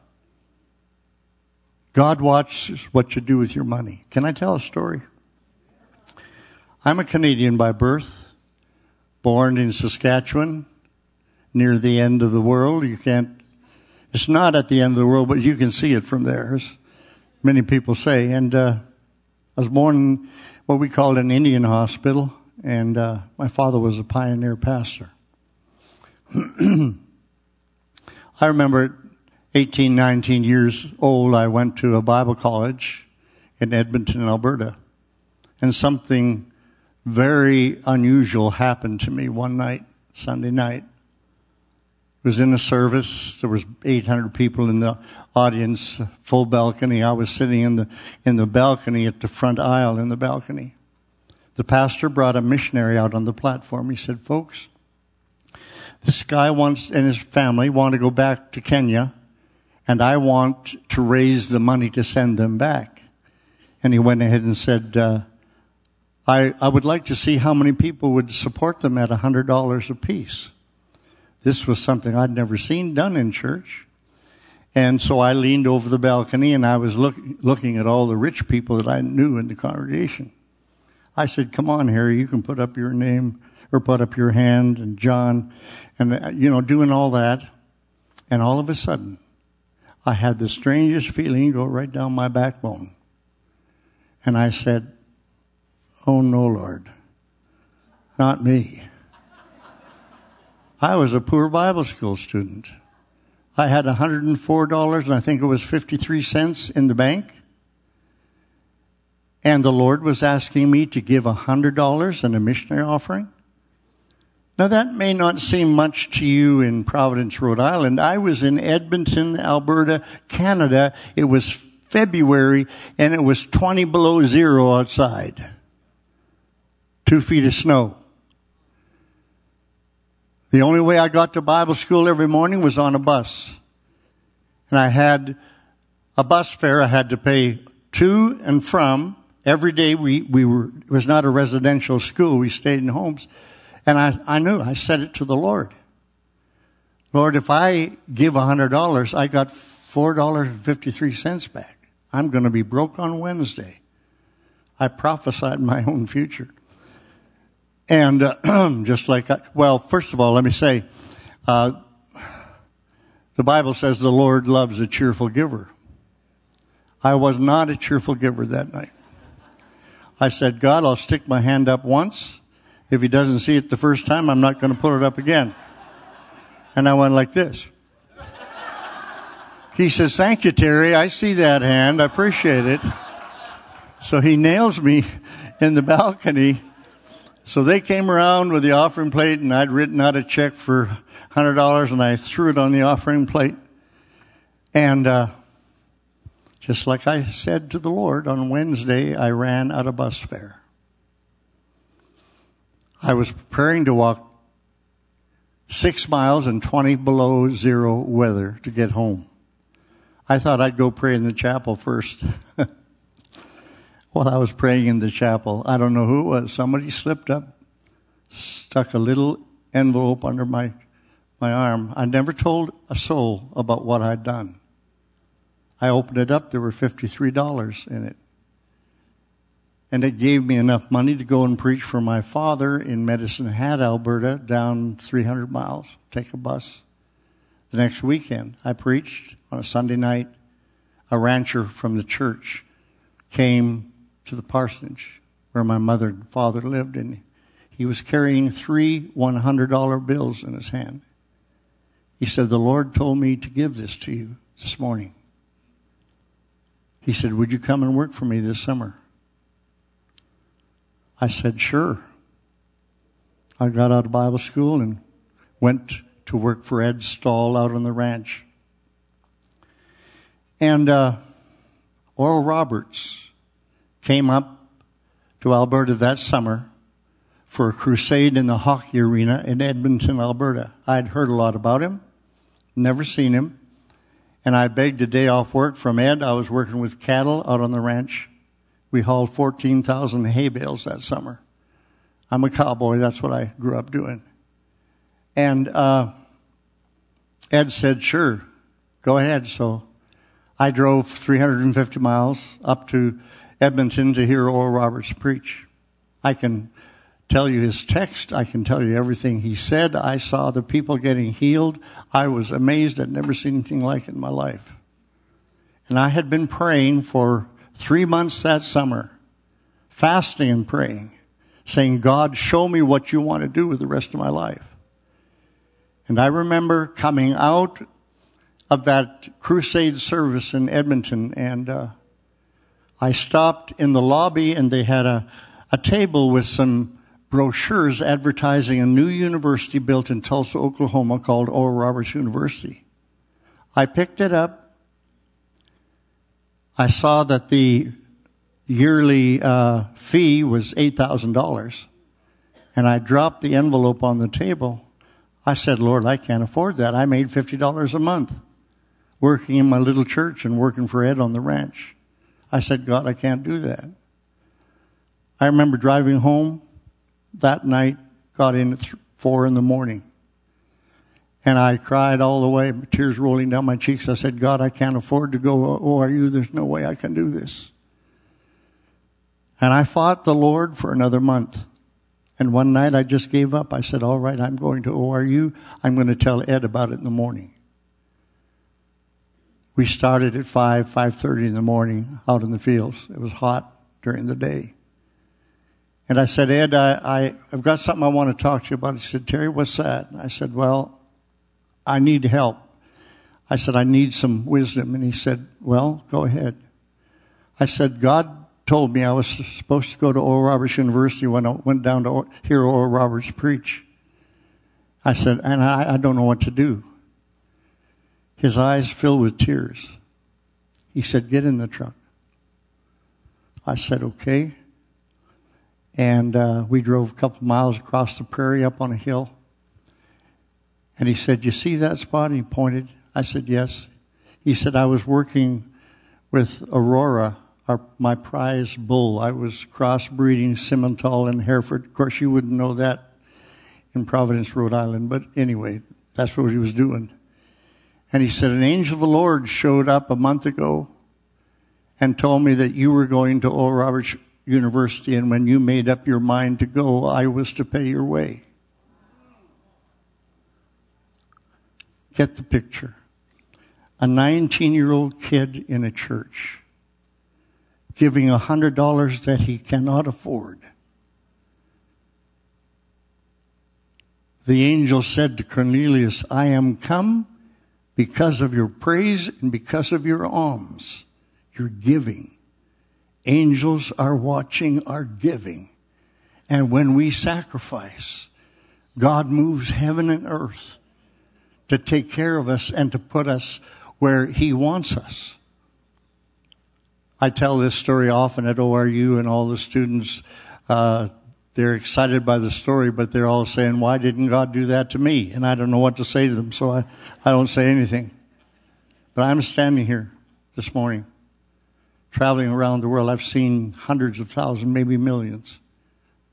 God watches what you do with your money. Can I tell a story? I'm a Canadian by birth, born in Saskatchewan, near the end of the world. You can't it's not at the end of the world, but you can see it from there, as many people say. And uh, I was born in what we called an Indian hospital, and uh, my father was a pioneer pastor. [CLEARS THROAT] I remember at 18, 19 years old, I went to a Bible college in Edmonton, Alberta. And something very unusual happened to me one night, Sunday night It was in the service. There was 800 people in the audience, full balcony. I was sitting in the, in the balcony at the front aisle in the balcony. The pastor brought a missionary out on the platform. He said, folks, this guy wants, and his family want to go back to Kenya, and I want to raise the money to send them back. And he went ahead and said, uh, I, I would like to see how many people would support them at a $100 apiece. This was something I'd never seen done in church. And so I leaned over the balcony and I was look, looking at all the rich people that I knew in the congregation. I said, come on, Harry, you can put up your name or put up your hand and John and, uh, you know, doing all that. And all of a sudden, I had the strangest feeling go right down my backbone. And I said, Oh no, Lord, not me. I was a poor Bible school student. I had $104 and I think it was 53 cents in the bank. And the Lord was asking me to give $100 in a missionary offering. Now that may not seem much to you in Providence, Rhode Island. I was in Edmonton, Alberta, Canada. It was February and it was 20 below zero outside. Two feet of snow. The only way I got to Bible school every morning was on a bus. And I had a bus fare I had to pay to and from. Every day we, we were, it was not a residential school. We stayed in homes. And I, I knew, I said it to the Lord. Lord, if I give a hundred dollars, I got four dollars and fifty-three cents back. I'm going to be broke on Wednesday. I prophesied my own future. And uh, [CLEARS THROAT] just like, I, well, first of all, let me say, uh, the Bible says the Lord loves a cheerful giver. I was not a cheerful giver that night. I said, God, I'll stick my hand up once. If he doesn't see it the first time, I'm not going to put it up again. And I went like this. He says, Thank you, Terry. I see that hand. I appreciate it. So he nails me in the balcony. So they came around with the offering plate, and I'd written out a check for $100, and I threw it on the offering plate. And uh, just like I said to the Lord, on Wednesday, I ran out of bus fare. I was preparing to walk six miles in 20 below zero weather to get home. I thought I'd go pray in the chapel first. [LAUGHS] While I was praying in the chapel, I don't know who it was. Somebody slipped up, stuck a little envelope under my, my arm. I never told a soul about what I'd done. I opened it up. There were $53 in it. And it gave me enough money to go and preach for my father in Medicine Hat, Alberta, down 300 miles, take a bus. The next weekend, I preached on a Sunday night. A rancher from the church came to the parsonage where my mother and father lived, and he was carrying three $100 bills in his hand. He said, The Lord told me to give this to you this morning. He said, Would you come and work for me this summer? I said, Sure. I got out of Bible school and went to work for Ed Stahl out on the ranch. And uh, Oral Roberts came up to Alberta that summer for a crusade in the hockey arena in Edmonton, Alberta. I'd heard a lot about him, never seen him, and I begged a day off work from Ed. I was working with cattle out on the ranch. We hauled 14,000 hay bales that summer. I'm a cowboy. That's what I grew up doing. And uh, Ed said, sure, go ahead. So I drove 350 miles up to Edmonton to hear Oral Roberts preach. I can tell you his text. I can tell you everything he said. I saw the people getting healed. I was amazed. I'd never seen anything like it in my life. And I had been praying for three months that summer, fasting and praying, saying, God, show me what you want to do with the rest of my life. And I remember coming out of that crusade service in Edmonton, and uh, I stopped in the lobby, and they had a, a table with some brochures advertising a new university built in Tulsa, Oklahoma called Oral Roberts University. I picked it up. I saw that the yearly uh, fee was $8,000. And I dropped the envelope on the table. I said, Lord, I can't afford that. I made $50 a month working in my little church and working for Ed on the ranch. I said, God, I can't do that. I remember driving home that night, got in at four in the morning. And I cried all the way, tears rolling down my cheeks. I said, God, I can't afford to go oh, ORU. There's no way I can do this. And I fought the Lord for another month. And one night I just gave up. I said, all right, I'm going to oh, ORU. I'm going to tell Ed about it in the morning. We started at 5, 5.30 in the morning out in the fields. It was hot during the day. And I said, Ed, I, have got something I want to talk to you about. He said, Terry, what's that? I said, well, I need help. I said, I need some wisdom. And he said, Well, go ahead. I said, God told me I was supposed to go to Oral Roberts University when I went down to hear Oral Roberts preach. I said, and I, I don't know what to do. His eyes filled with tears. He said, Get in the truck. I said, Okay. And uh, we drove a couple miles across the prairie up on a hill. And he said, You see that spot? And he pointed. I said, Yes. He said, I was working with Aurora, our, my prize bull. I was crossbreeding Simmental and Hereford. Of course, you wouldn't know that in Providence, Rhode Island. But anyway, that's what he was doing. And he said, An angel of the Lord showed up a month ago and told me that you were going to Oral Roberts University, and when you made up your mind to go, I was to pay your way. Get the picture. A 19 year old kid in a church giving $100 that he cannot afford. The angel said to Cornelius, I am come because of your praise and because of your alms, your giving. Angels are watching our giving. And when we sacrifice, God moves heaven and earth to take care of us and to put us where He wants us. I tell this story often at ORU, and all the students, uh, they're excited by the story, but they're all saying, Why didn't God do that to me? And I don't know what to say to them, so I, I don't say anything. But I'm standing here this morning, traveling around the world. I've seen hundreds of thousands, maybe millions,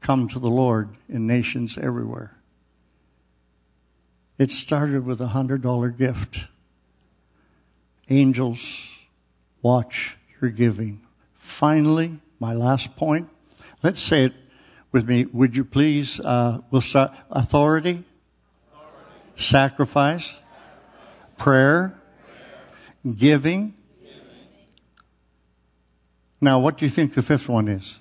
come to the Lord in nations everywhere. It started with a hundred dollar gift. Angels watch your giving. Finally, my last point. Let's say it with me. Would you please? Uh, we'll start. Authority, Authority. Sacrifice, sacrifice, prayer, prayer. Giving. Now, what do you think the fifth one is?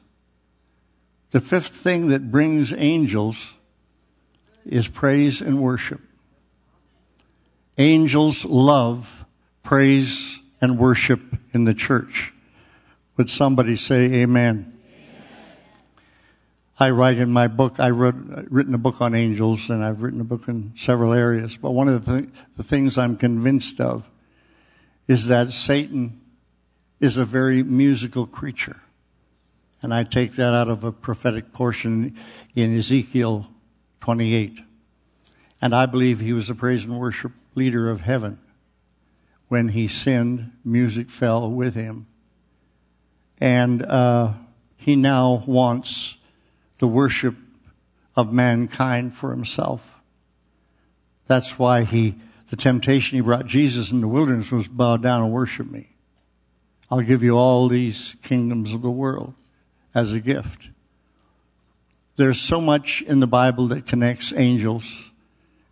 The fifth thing that brings angels is praise and worship. Angels love praise and worship in the church. Would somebody say amen? I write in my book, I wrote, written a book on angels and I've written a book in several areas. But one of the, th- the things I'm convinced of is that Satan is a very musical creature. And I take that out of a prophetic portion in Ezekiel 28. And I believe he was a praise and worship leader of heaven. When he sinned, music fell with him. And uh, he now wants the worship of mankind for himself. That's why he, the temptation he brought Jesus in the wilderness was bow down and worship me. I'll give you all these kingdoms of the world as a gift. There's so much in the Bible that connects angels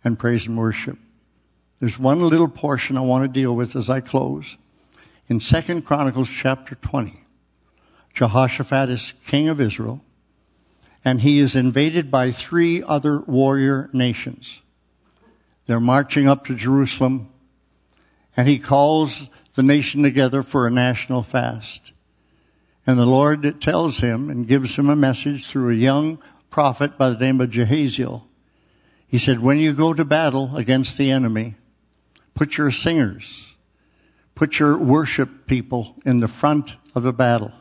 and praise and worship. There's one little portion I want to deal with as I close. In 2 Chronicles chapter 20, Jehoshaphat is king of Israel, and he is invaded by three other warrior nations. They're marching up to Jerusalem, and he calls the nation together for a national fast. And the Lord tells him and gives him a message through a young prophet by the name of Jahaziel. He said, When you go to battle against the enemy, Put your singers, put your worship people in the front of the battle.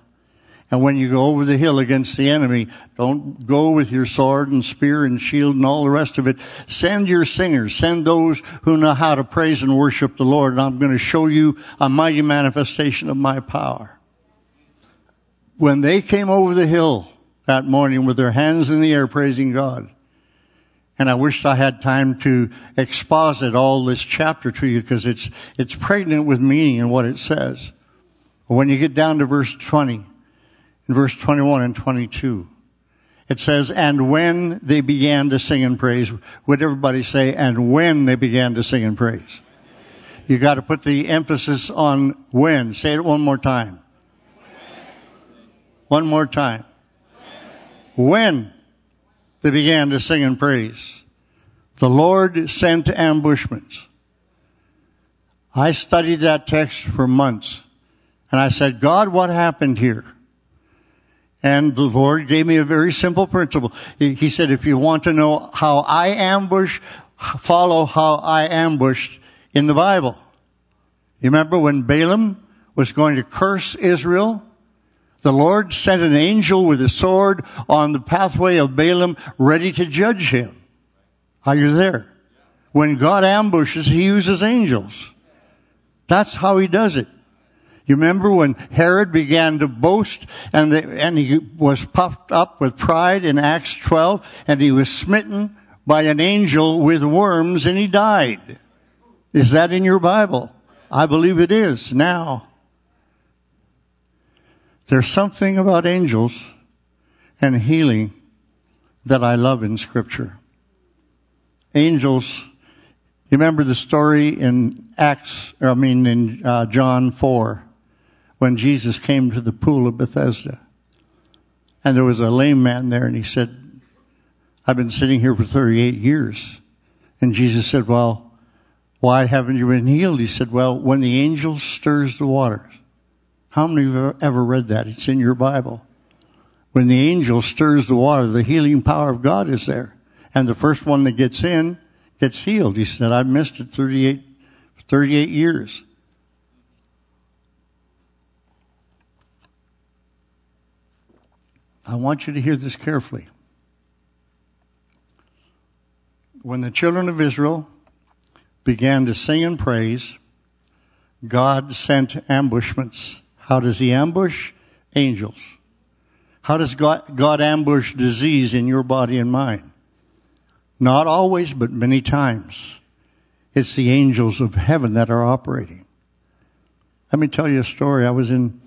And when you go over the hill against the enemy, don't go with your sword and spear and shield and all the rest of it. Send your singers. Send those who know how to praise and worship the Lord. And I'm going to show you a mighty manifestation of my power. When they came over the hill that morning with their hands in the air praising God, and I wish I had time to exposit all this chapter to you because it's, it's pregnant with meaning in what it says. When you get down to verse 20, in verse 21 and 22, it says, and when they began to sing and praise, would everybody say, and when they began to sing and praise? You got to put the emphasis on when. Say it one more time. One more time. When they began to sing and praise. The Lord sent ambushments. I studied that text for months. And I said, God, what happened here? And the Lord gave me a very simple principle. He said, if you want to know how I ambush, follow how I ambushed in the Bible. You remember when Balaam was going to curse Israel? The Lord sent an angel with a sword on the pathway of Balaam ready to judge him. Are you there? When God ambushes, He uses angels. That's how He does it. You remember when Herod began to boast and, the, and he was puffed up with pride in Acts 12 and he was smitten by an angel with worms and he died. Is that in your Bible? I believe it is now. There's something about angels and healing that I love in scripture. Angels you remember the story in Acts, I mean in uh, John 4, when Jesus came to the pool of Bethesda. And there was a lame man there and he said, I've been sitting here for 38 years. And Jesus said, well, why haven't you been healed? He said, well, when the angel stirs the waters. How many of have ever read that? It's in your Bible. When the angel stirs the water, the healing power of God is there. And the first one that gets in gets healed. He said, I've missed it 38, 38 years. I want you to hear this carefully. When the children of Israel began to sing and praise, God sent ambushments. How does He ambush? Angels. How does God, God ambush disease in your body and mind? Not always, but many times. It's the angels of heaven that are operating. Let me tell you a story. I was in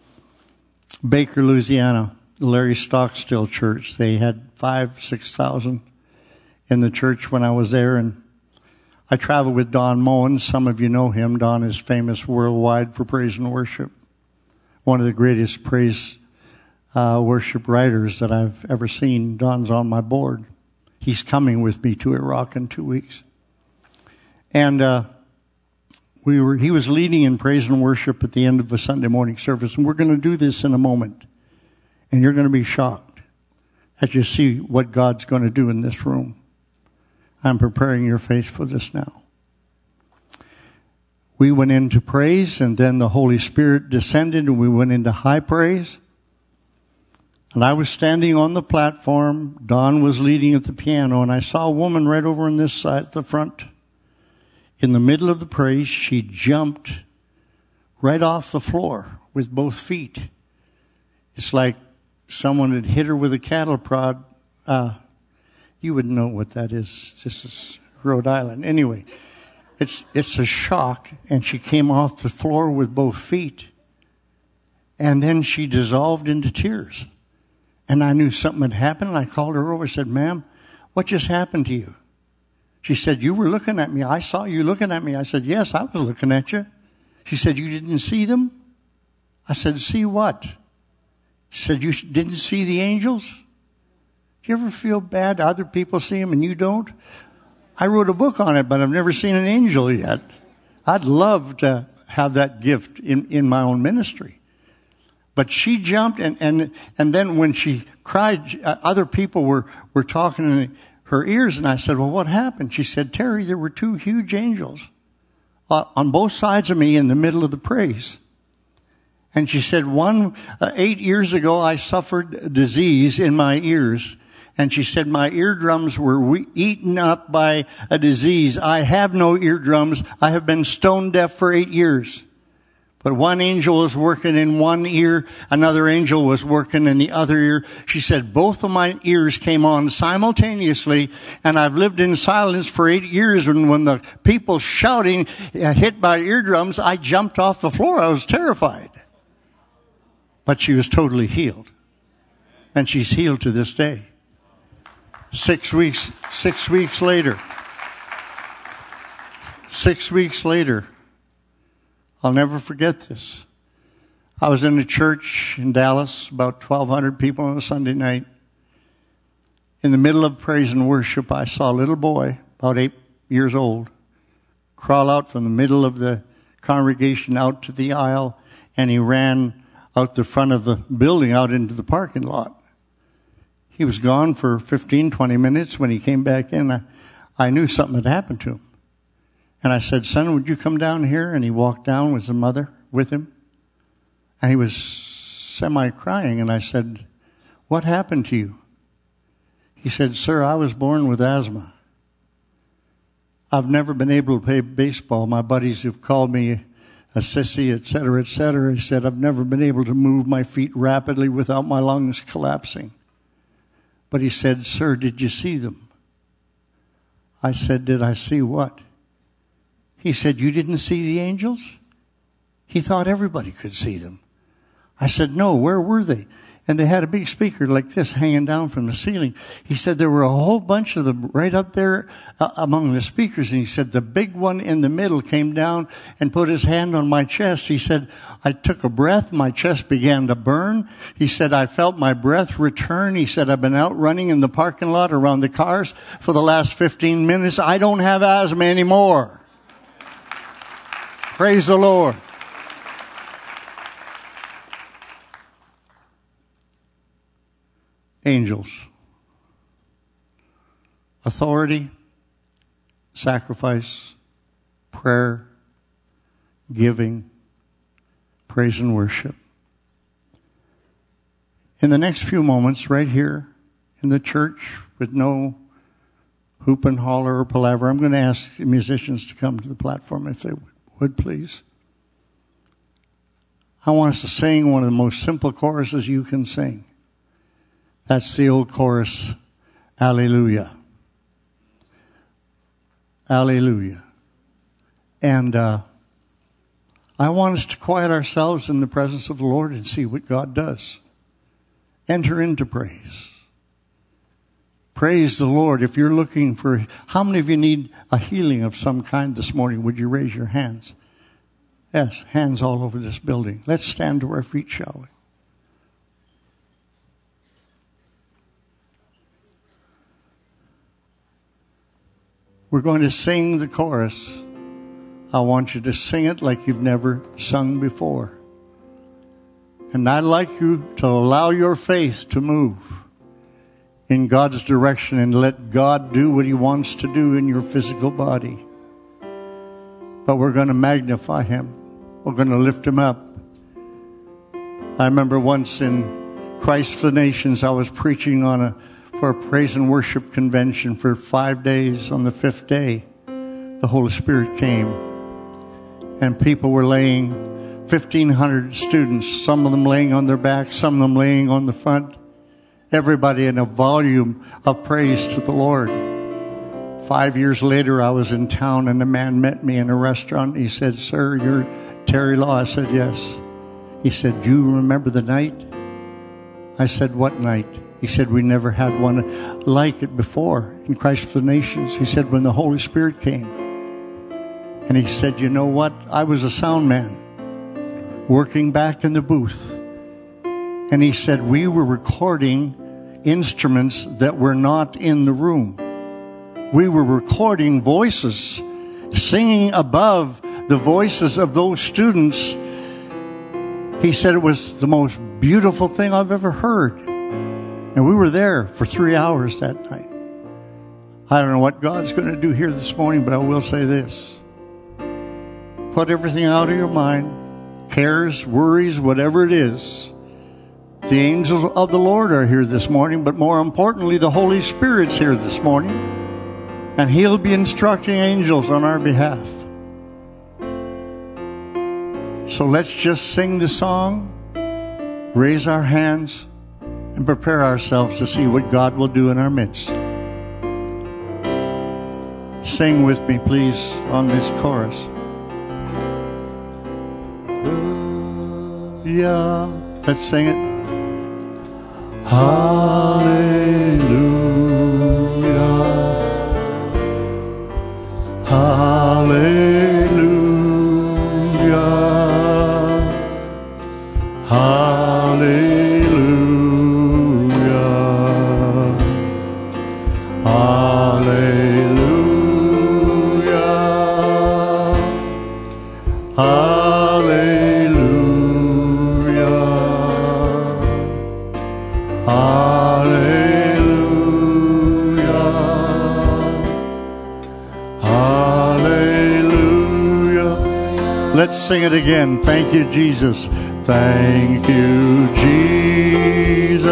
Baker, Louisiana, Larry Stockstill Church. They had five, six thousand in the church when I was there, and I traveled with Don Moen. Some of you know him. Don is famous worldwide for praise and worship. One of the greatest praise uh, worship writers that I've ever seen. Don's on my board. He's coming with me to Iraq in two weeks. And uh, we were, he was leading in praise and worship at the end of a Sunday morning service. And we're going to do this in a moment. And you're going to be shocked as you see what God's going to do in this room. I'm preparing your face for this now. We went into praise and then the Holy Spirit descended and we went into high praise. And I was standing on the platform. Don was leading at the piano, and I saw a woman right over on this side at the front. In the middle of the praise, she jumped right off the floor with both feet. It's like someone had hit her with a cattle prod. Uh, you wouldn't know what that is. This is Rhode Island. Anyway, it's, it's a shock, and she came off the floor with both feet. And then she dissolved into tears. And I knew something had happened. And I called her over and said, ma'am, what just happened to you? She said, you were looking at me. I saw you looking at me. I said, yes, I was looking at you. She said, you didn't see them? I said, see what? Said, you didn't see the angels? Do you ever feel bad other people see them and you don't? I wrote a book on it, but I've never seen an angel yet. I'd love to have that gift in, in my own ministry. But she jumped and, and, and then when she cried, uh, other people were, were talking in her ears and I said, well, what happened? She said, Terry, there were two huge angels uh, on both sides of me in the middle of the praise. And she said, one, uh, eight years ago, I suffered disease in my ears. And she said, my eardrums were eaten up by a disease. I have no eardrums. I have been stone deaf for eight years. But one angel was working in one ear, another angel was working in the other ear. She said, both of my ears came on simultaneously, and I've lived in silence for eight years, and when the people shouting uh, hit my eardrums, I jumped off the floor. I was terrified. But she was totally healed. And she's healed to this day. Six weeks, six weeks later, six weeks later, I'll never forget this. I was in a church in Dallas, about 1,200 people on a Sunday night. In the middle of praise and worship, I saw a little boy, about eight years old, crawl out from the middle of the congregation out to the aisle and he ran out the front of the building out into the parking lot. He was gone for 15, 20 minutes. When he came back in, I, I knew something had happened to him. And I said, Son, would you come down here? And he walked down with the mother with him. And he was semi crying. And I said, What happened to you? He said, Sir, I was born with asthma. I've never been able to play baseball. My buddies have called me a sissy, etc., cetera, et cetera. He said, I've never been able to move my feet rapidly without my lungs collapsing. But he said, Sir, did you see them? I said, Did I see what? He said, You didn't see the angels? He thought everybody could see them. I said, No, where were they? And they had a big speaker like this hanging down from the ceiling. He said there were a whole bunch of them right up there uh, among the speakers. And he said the big one in the middle came down and put his hand on my chest. He said, I took a breath. My chest began to burn. He said, I felt my breath return. He said, I've been out running in the parking lot around the cars for the last 15 minutes. I don't have asthma anymore. Praise the Lord. Angels. Authority, sacrifice, prayer, giving, praise and worship. In the next few moments, right here in the church with no hoop and holler or palaver, I'm going to ask musicians to come to the platform if they would, please. I want us to sing one of the most simple choruses you can sing. That's the old chorus. Alleluia. Alleluia. And uh, I want us to quiet ourselves in the presence of the Lord and see what God does. Enter into praise. Praise the Lord. If you're looking for, how many of you need a healing of some kind this morning? Would you raise your hands? Yes, hands all over this building. Let's stand to our feet, shall we? We're going to sing the chorus. I want you to sing it like you've never sung before. And I'd like you to allow your faith to move in God's direction and let God do what He wants to do in your physical body. But we're going to magnify Him, we're going to lift Him up. I remember once in Christ for the Nations, I was preaching on a for a praise and worship convention for five days. On the fifth day, the Holy Spirit came, and people were laying 1,500 students, some of them laying on their backs, some of them laying on the front. Everybody in a volume of praise to the Lord. Five years later, I was in town and a man met me in a restaurant. He said, Sir, you're Terry Law. I said, Yes. He said, Do you remember the night? I said, What night? He said, We never had one like it before in Christ for the Nations. He said, When the Holy Spirit came. And he said, You know what? I was a sound man working back in the booth. And he said, We were recording instruments that were not in the room. We were recording voices, singing above the voices of those students. He said it was the most beautiful thing I've ever heard. And we were there for three hours that night. I don't know what God's going to do here this morning, but I will say this. Put everything out of your mind, cares, worries, whatever it is. The angels of the Lord are here this morning, but more importantly, the Holy Spirit's here this morning. And He'll be instructing angels on our behalf. So let's just sing the song, raise our hands, and prepare ourselves to see what God will do in our midst. Sing with me, please, on this chorus. Yeah, let's sing it. Hallelujah. Let's sing it again. Thank you, Jesus. Thank you, Jesus.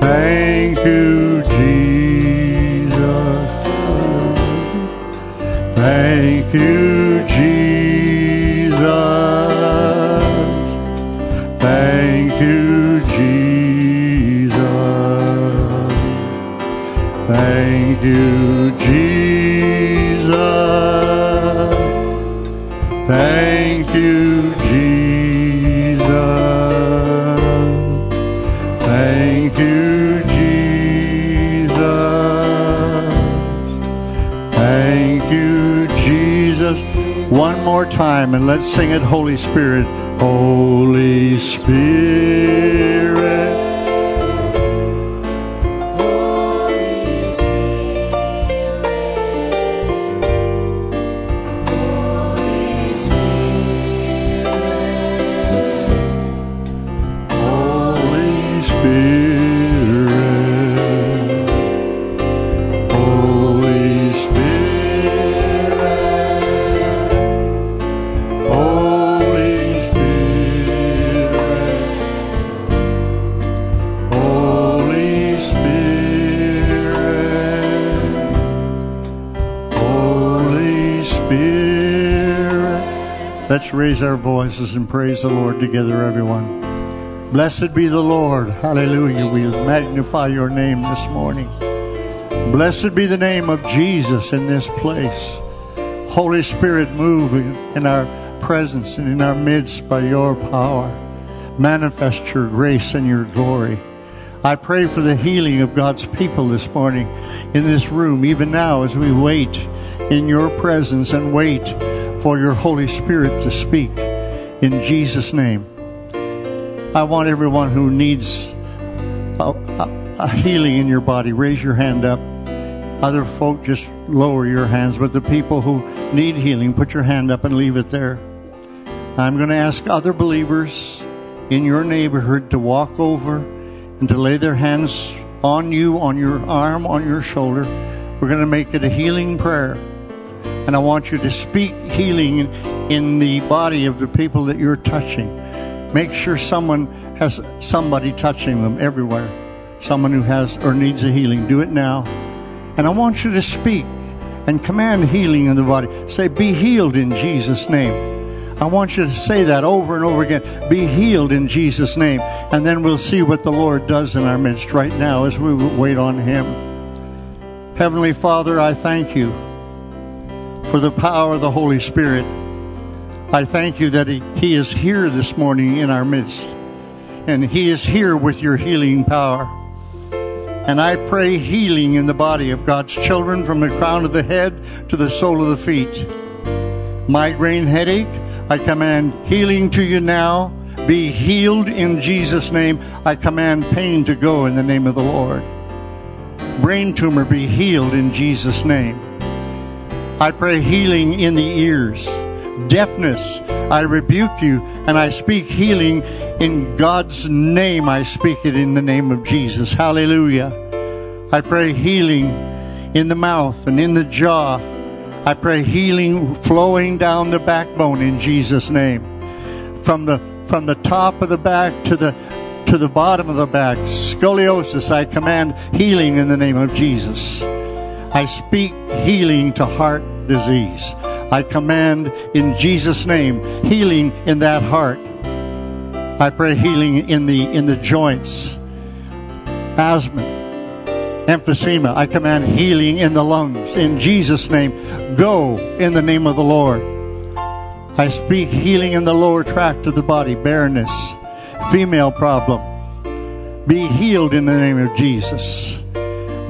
Thank you, Jesus. Thank you, Jesus. Thank you, Jesus. Thank you, time and let's sing it, Holy Spirit. Holy Spirit. Raise our voices and praise the Lord together, everyone. Blessed be the Lord. Hallelujah. We magnify your name this morning. Blessed be the name of Jesus in this place. Holy Spirit, move in our presence and in our midst by your power. Manifest your grace and your glory. I pray for the healing of God's people this morning in this room, even now as we wait in your presence and wait for your Holy Spirit to speak in Jesus' name. I want everyone who needs a, a, a healing in your body, raise your hand up. Other folk, just lower your hands. But the people who need healing, put your hand up and leave it there. I'm going to ask other believers in your neighborhood to walk over and to lay their hands on you, on your arm, on your shoulder. We're going to make it a healing prayer. And I want you to speak healing in the body of the people that you're touching. Make sure someone has somebody touching them everywhere. Someone who has or needs a healing. Do it now. And I want you to speak and command healing in the body. Say, Be healed in Jesus' name. I want you to say that over and over again. Be healed in Jesus' name. And then we'll see what the Lord does in our midst right now as we wait on Him. Heavenly Father, I thank you for the power of the Holy Spirit. I thank you that he, is here this morning in our midst. And He is here with your healing power. And I pray healing in the body of God's children from the crown of the head to the sole of the feet. Migraine headache, I command healing to you now. Be healed in Jesus' name. I command pain to go in the name of the Lord. Brain tumor, be healed in Jesus' name. I pray healing in the ears. Deafness, I rebuke you and I speak healing in God's name. I speak it in the name of Jesus. Hallelujah. I pray healing in the mouth and in the jaw. I pray healing flowing down the backbone in Jesus' name. From the from the top of the back to the to the bottom of the back. Scoliosis, I command healing in the name of Jesus. I speak healing to heart disease. I command in Jesus' name healing in that heart. I pray healing in the in the joints. Asthma, emphysema. I command healing in the lungs. In Jesus' name, go in the name of the Lord. I speak healing in the lower tract of the body, barrenness, female problem. Be healed in the name of Jesus.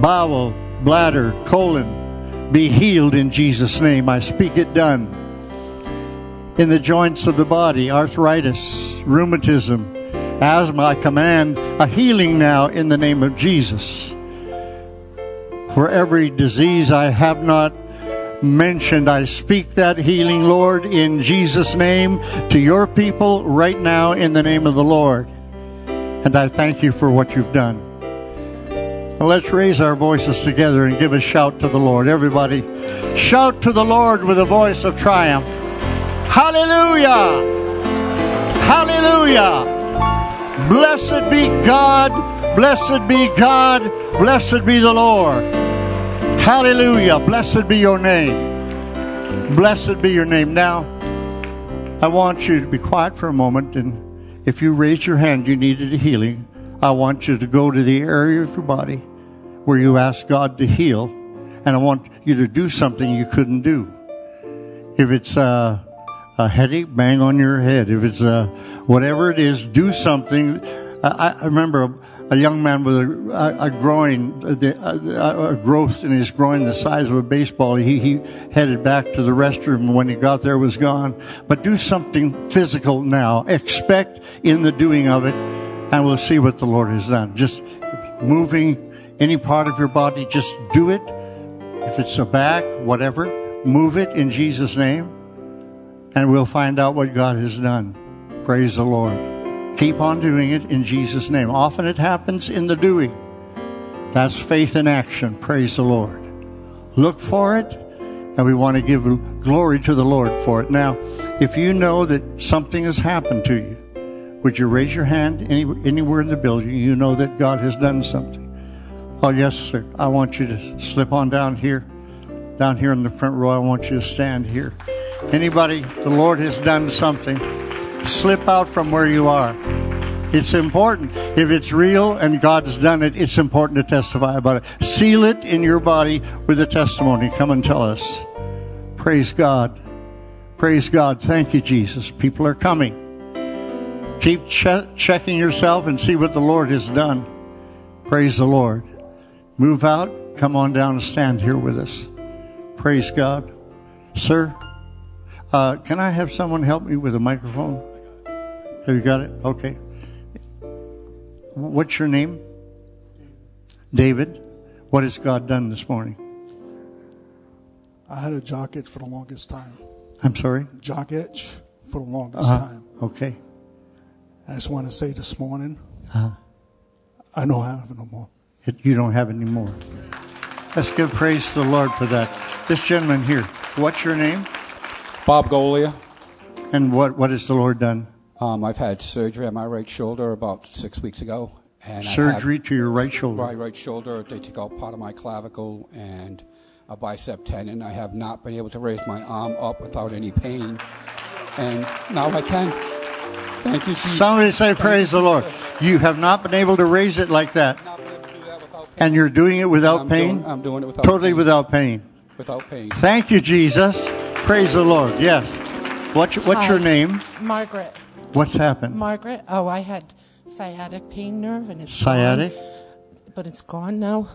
Bowel, bladder, colon, be healed in Jesus' name. I speak it done. In the joints of the body, arthritis, rheumatism, asthma, I command a healing now in the name of Jesus. For every disease I have not mentioned. I speak that healing, Lord, in Jesus' name to your people right now in the name of the Lord. And I thank you for what you've done. Let's raise our voices together and give a shout to the Lord. Everybody, shout to the Lord with a voice of triumph. Hallelujah! Hallelujah! Blessed be God, blessed be God, blessed be the Lord. Hallelujah. Blessed be your name. Blessed be your name. Now, I want you to be quiet for a moment, and if you raised your hand, you needed a healing. I want you to go to the area of your body where you ask God to heal, and I want you to do something you couldn't do. If it's uh, a headache, bang on your head. If it's uh, whatever it is, do something. I, I remember a, a, young man with a, a, a groin, a, growth in his groin the size of a baseball. He, he headed back to the restroom. When he got there, was gone. But do something physical now. Expect in the doing of it, and we'll see what the Lord has done. Just moving any part of your body, just do it. If it's a back, whatever, move it in Jesus' name and we'll find out what God has done. Praise the Lord. Keep on doing it in Jesus' name. Often it happens in the doing. That's faith in action. Praise the Lord. Look for it, and we want to give glory to the Lord for it. Now, if you know that something has happened to you, would you raise your hand any, anywhere in the building? You know that God has done something. Oh, yes, sir. I want you to slip on down here, down here in the front row. I want you to stand here. Anybody, the Lord has done something. Slip out from where you are. It's important. If it's real and God's done it, it's important to testify about it. Seal it in your body with a testimony. Come and tell us. Praise God. Praise God. Thank you, Jesus. People are coming. Keep che- checking yourself and see what the Lord has done. Praise the Lord. Move out. Come on down and stand here with us. Praise God. Sir, uh, can I have someone help me with a microphone? Have you got it? Okay. What's your name? David. What has God done this morning? I had a jock itch for the longest time. I'm sorry? Jock itch for the longest uh-huh. time. Okay. I just want to say this morning, uh-huh. I don't have it no more. It, you don't have anymore. Let's give praise to the Lord for that. This gentleman here, what's your name? Bob Golia. And what, what has the Lord done? Um, I've had surgery on my right shoulder about six weeks ago. And surgery to your right shoulder? My right shoulder. They took out part of my clavicle and a bicep tendon. I have not been able to raise my arm up without any pain. And now I can. Thank you, Jesus. Somebody say, Praise the Lord. You have not been able to raise it like that. And you're doing it without I'm pain? Doing, I'm doing it without totally pain. without pain. Without pain. Thank you, Jesus. Praise the Lord. Yes. What's, what's your name? Margaret. What's happened? Margaret. Oh, I had sciatic pain nerve and it's sciatic, gone, but it's gone now.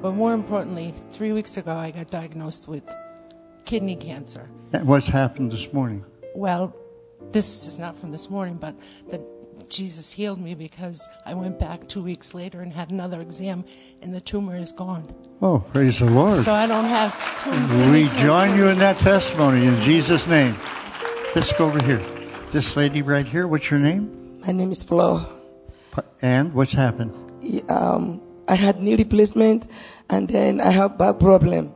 But more importantly, three weeks ago I got diagnosed with kidney cancer. And what's happened this morning? Well, this is not from this morning, but the Jesus healed me because I went back two weeks later and had another exam, and the tumor is gone. Oh, praise the Lord. So I don't have to. We join you in that testimony in Jesus' name. Let's go over here. This lady right here, what's your name? My name is Flo. And what's happened? Um, I had knee replacement and then I have back problem.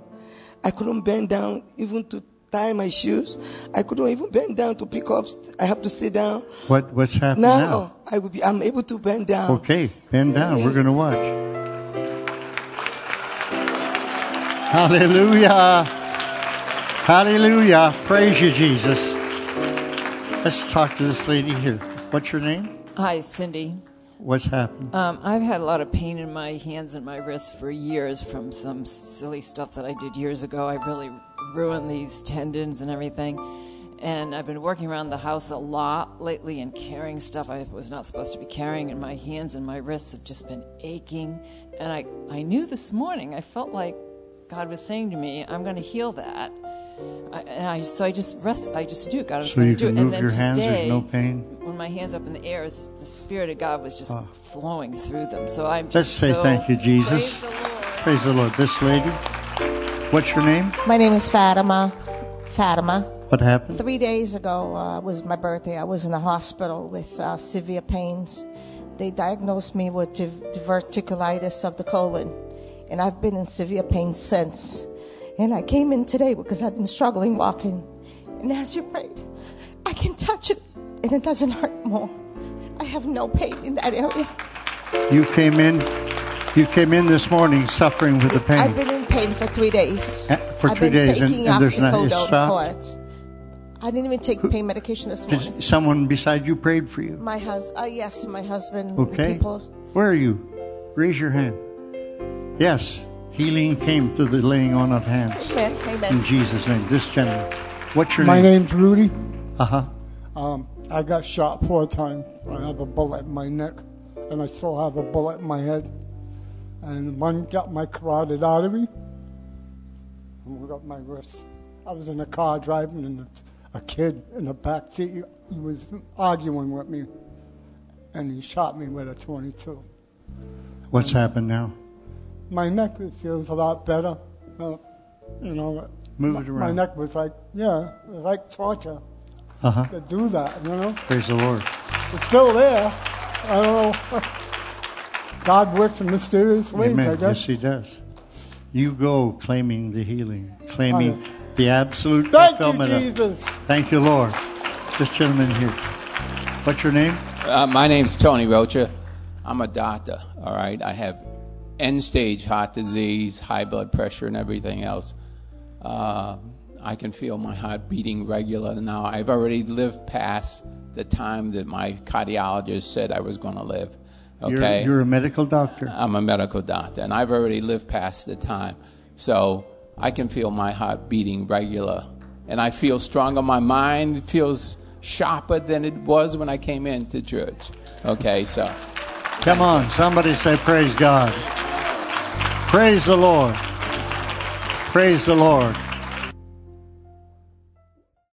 I couldn't bend down even to tie my shoes. I couldn't even bend down to pick up. I have to sit down. What What's happening now? now? I will be. I'm able to bend down. Okay, bend down. Yes. We're going to watch. Hallelujah. Hallelujah. Praise you, Jesus. Let's talk to this lady here. What's your name? Hi, Cindy. What's happened? Um, I've had a lot of pain in my hands and my wrists for years from some silly stuff that I did years ago. I really ruined these tendons and everything. And I've been working around the house a lot lately and carrying stuff I was not supposed to be carrying, and my hands and my wrists have just been aching. And I, I knew this morning, I felt like God was saying to me, I'm going to heal that. I, and I, so I just rest. I just do. God was so going to do it. Move and then your today, hands, there's no pain. When my hands up in the air, the Spirit of God was just oh. flowing through them. So I'm just Let's say so, thank you, Jesus. Praise the Lord. Praise the Lord. This lady. What's your name? My name is Fatima. Fatima. What happened? Three days ago uh, was my birthday. I was in the hospital with uh, severe pains. They diagnosed me with diverticulitis of the colon, and I've been in severe pain since. And I came in today because I've been struggling walking. And as you prayed, I can touch it, and it doesn't hurt more. I have no pain in that area. You came in. You came in this morning suffering with the pain. I've been in pain for three days. Uh, for I've three been days, and- taking and there's not- it's oxycodone stopped? for it. I didn't even take pain medication this morning. Did someone beside you prayed for you? My husband, uh, yes, my husband. Okay. People, Where are you? Raise your hand. Yes, healing came through the laying on of hands. amen, amen. In Jesus' name. This gentleman. What's your name? My name? name's Rudy. Uh huh. Um, I got shot four times. I have a bullet in my neck, and I still have a bullet in my head. And one got my carotid artery, and one got my wrist. I was in a car driving, and a kid in the back seat, he was arguing with me, and he shot me with a 22. What's happened now? My neck feels a lot better. Uh, you know, Move my, it my around. neck was like, yeah, like torture Uh huh. to do that, you know? Praise the Lord. It's still there. I don't know. [LAUGHS] God works in mysterious ways, I guess. Yes, He does. You go claiming the healing, claiming Hallelujah. the absolute Thank you, fulfillment. of- Jesus. Thank you, Lord. This gentleman here. What's your name? Uh, my name's Tony Rocha. I'm a doctor, all right? I have end stage heart disease, high blood pressure, and everything else. Uh, I can feel my heart beating regular now. I've already lived past the time that my cardiologist said I was going to live. Okay? You're, you're a medical doctor. I'm a medical doctor, and I've already lived past the time. So I can feel my heart beating regular. And I feel stronger. My mind feels sharper than it was when I came into church. Okay, so. Come on, somebody say, Praise God. Praise the Lord. Praise the Lord.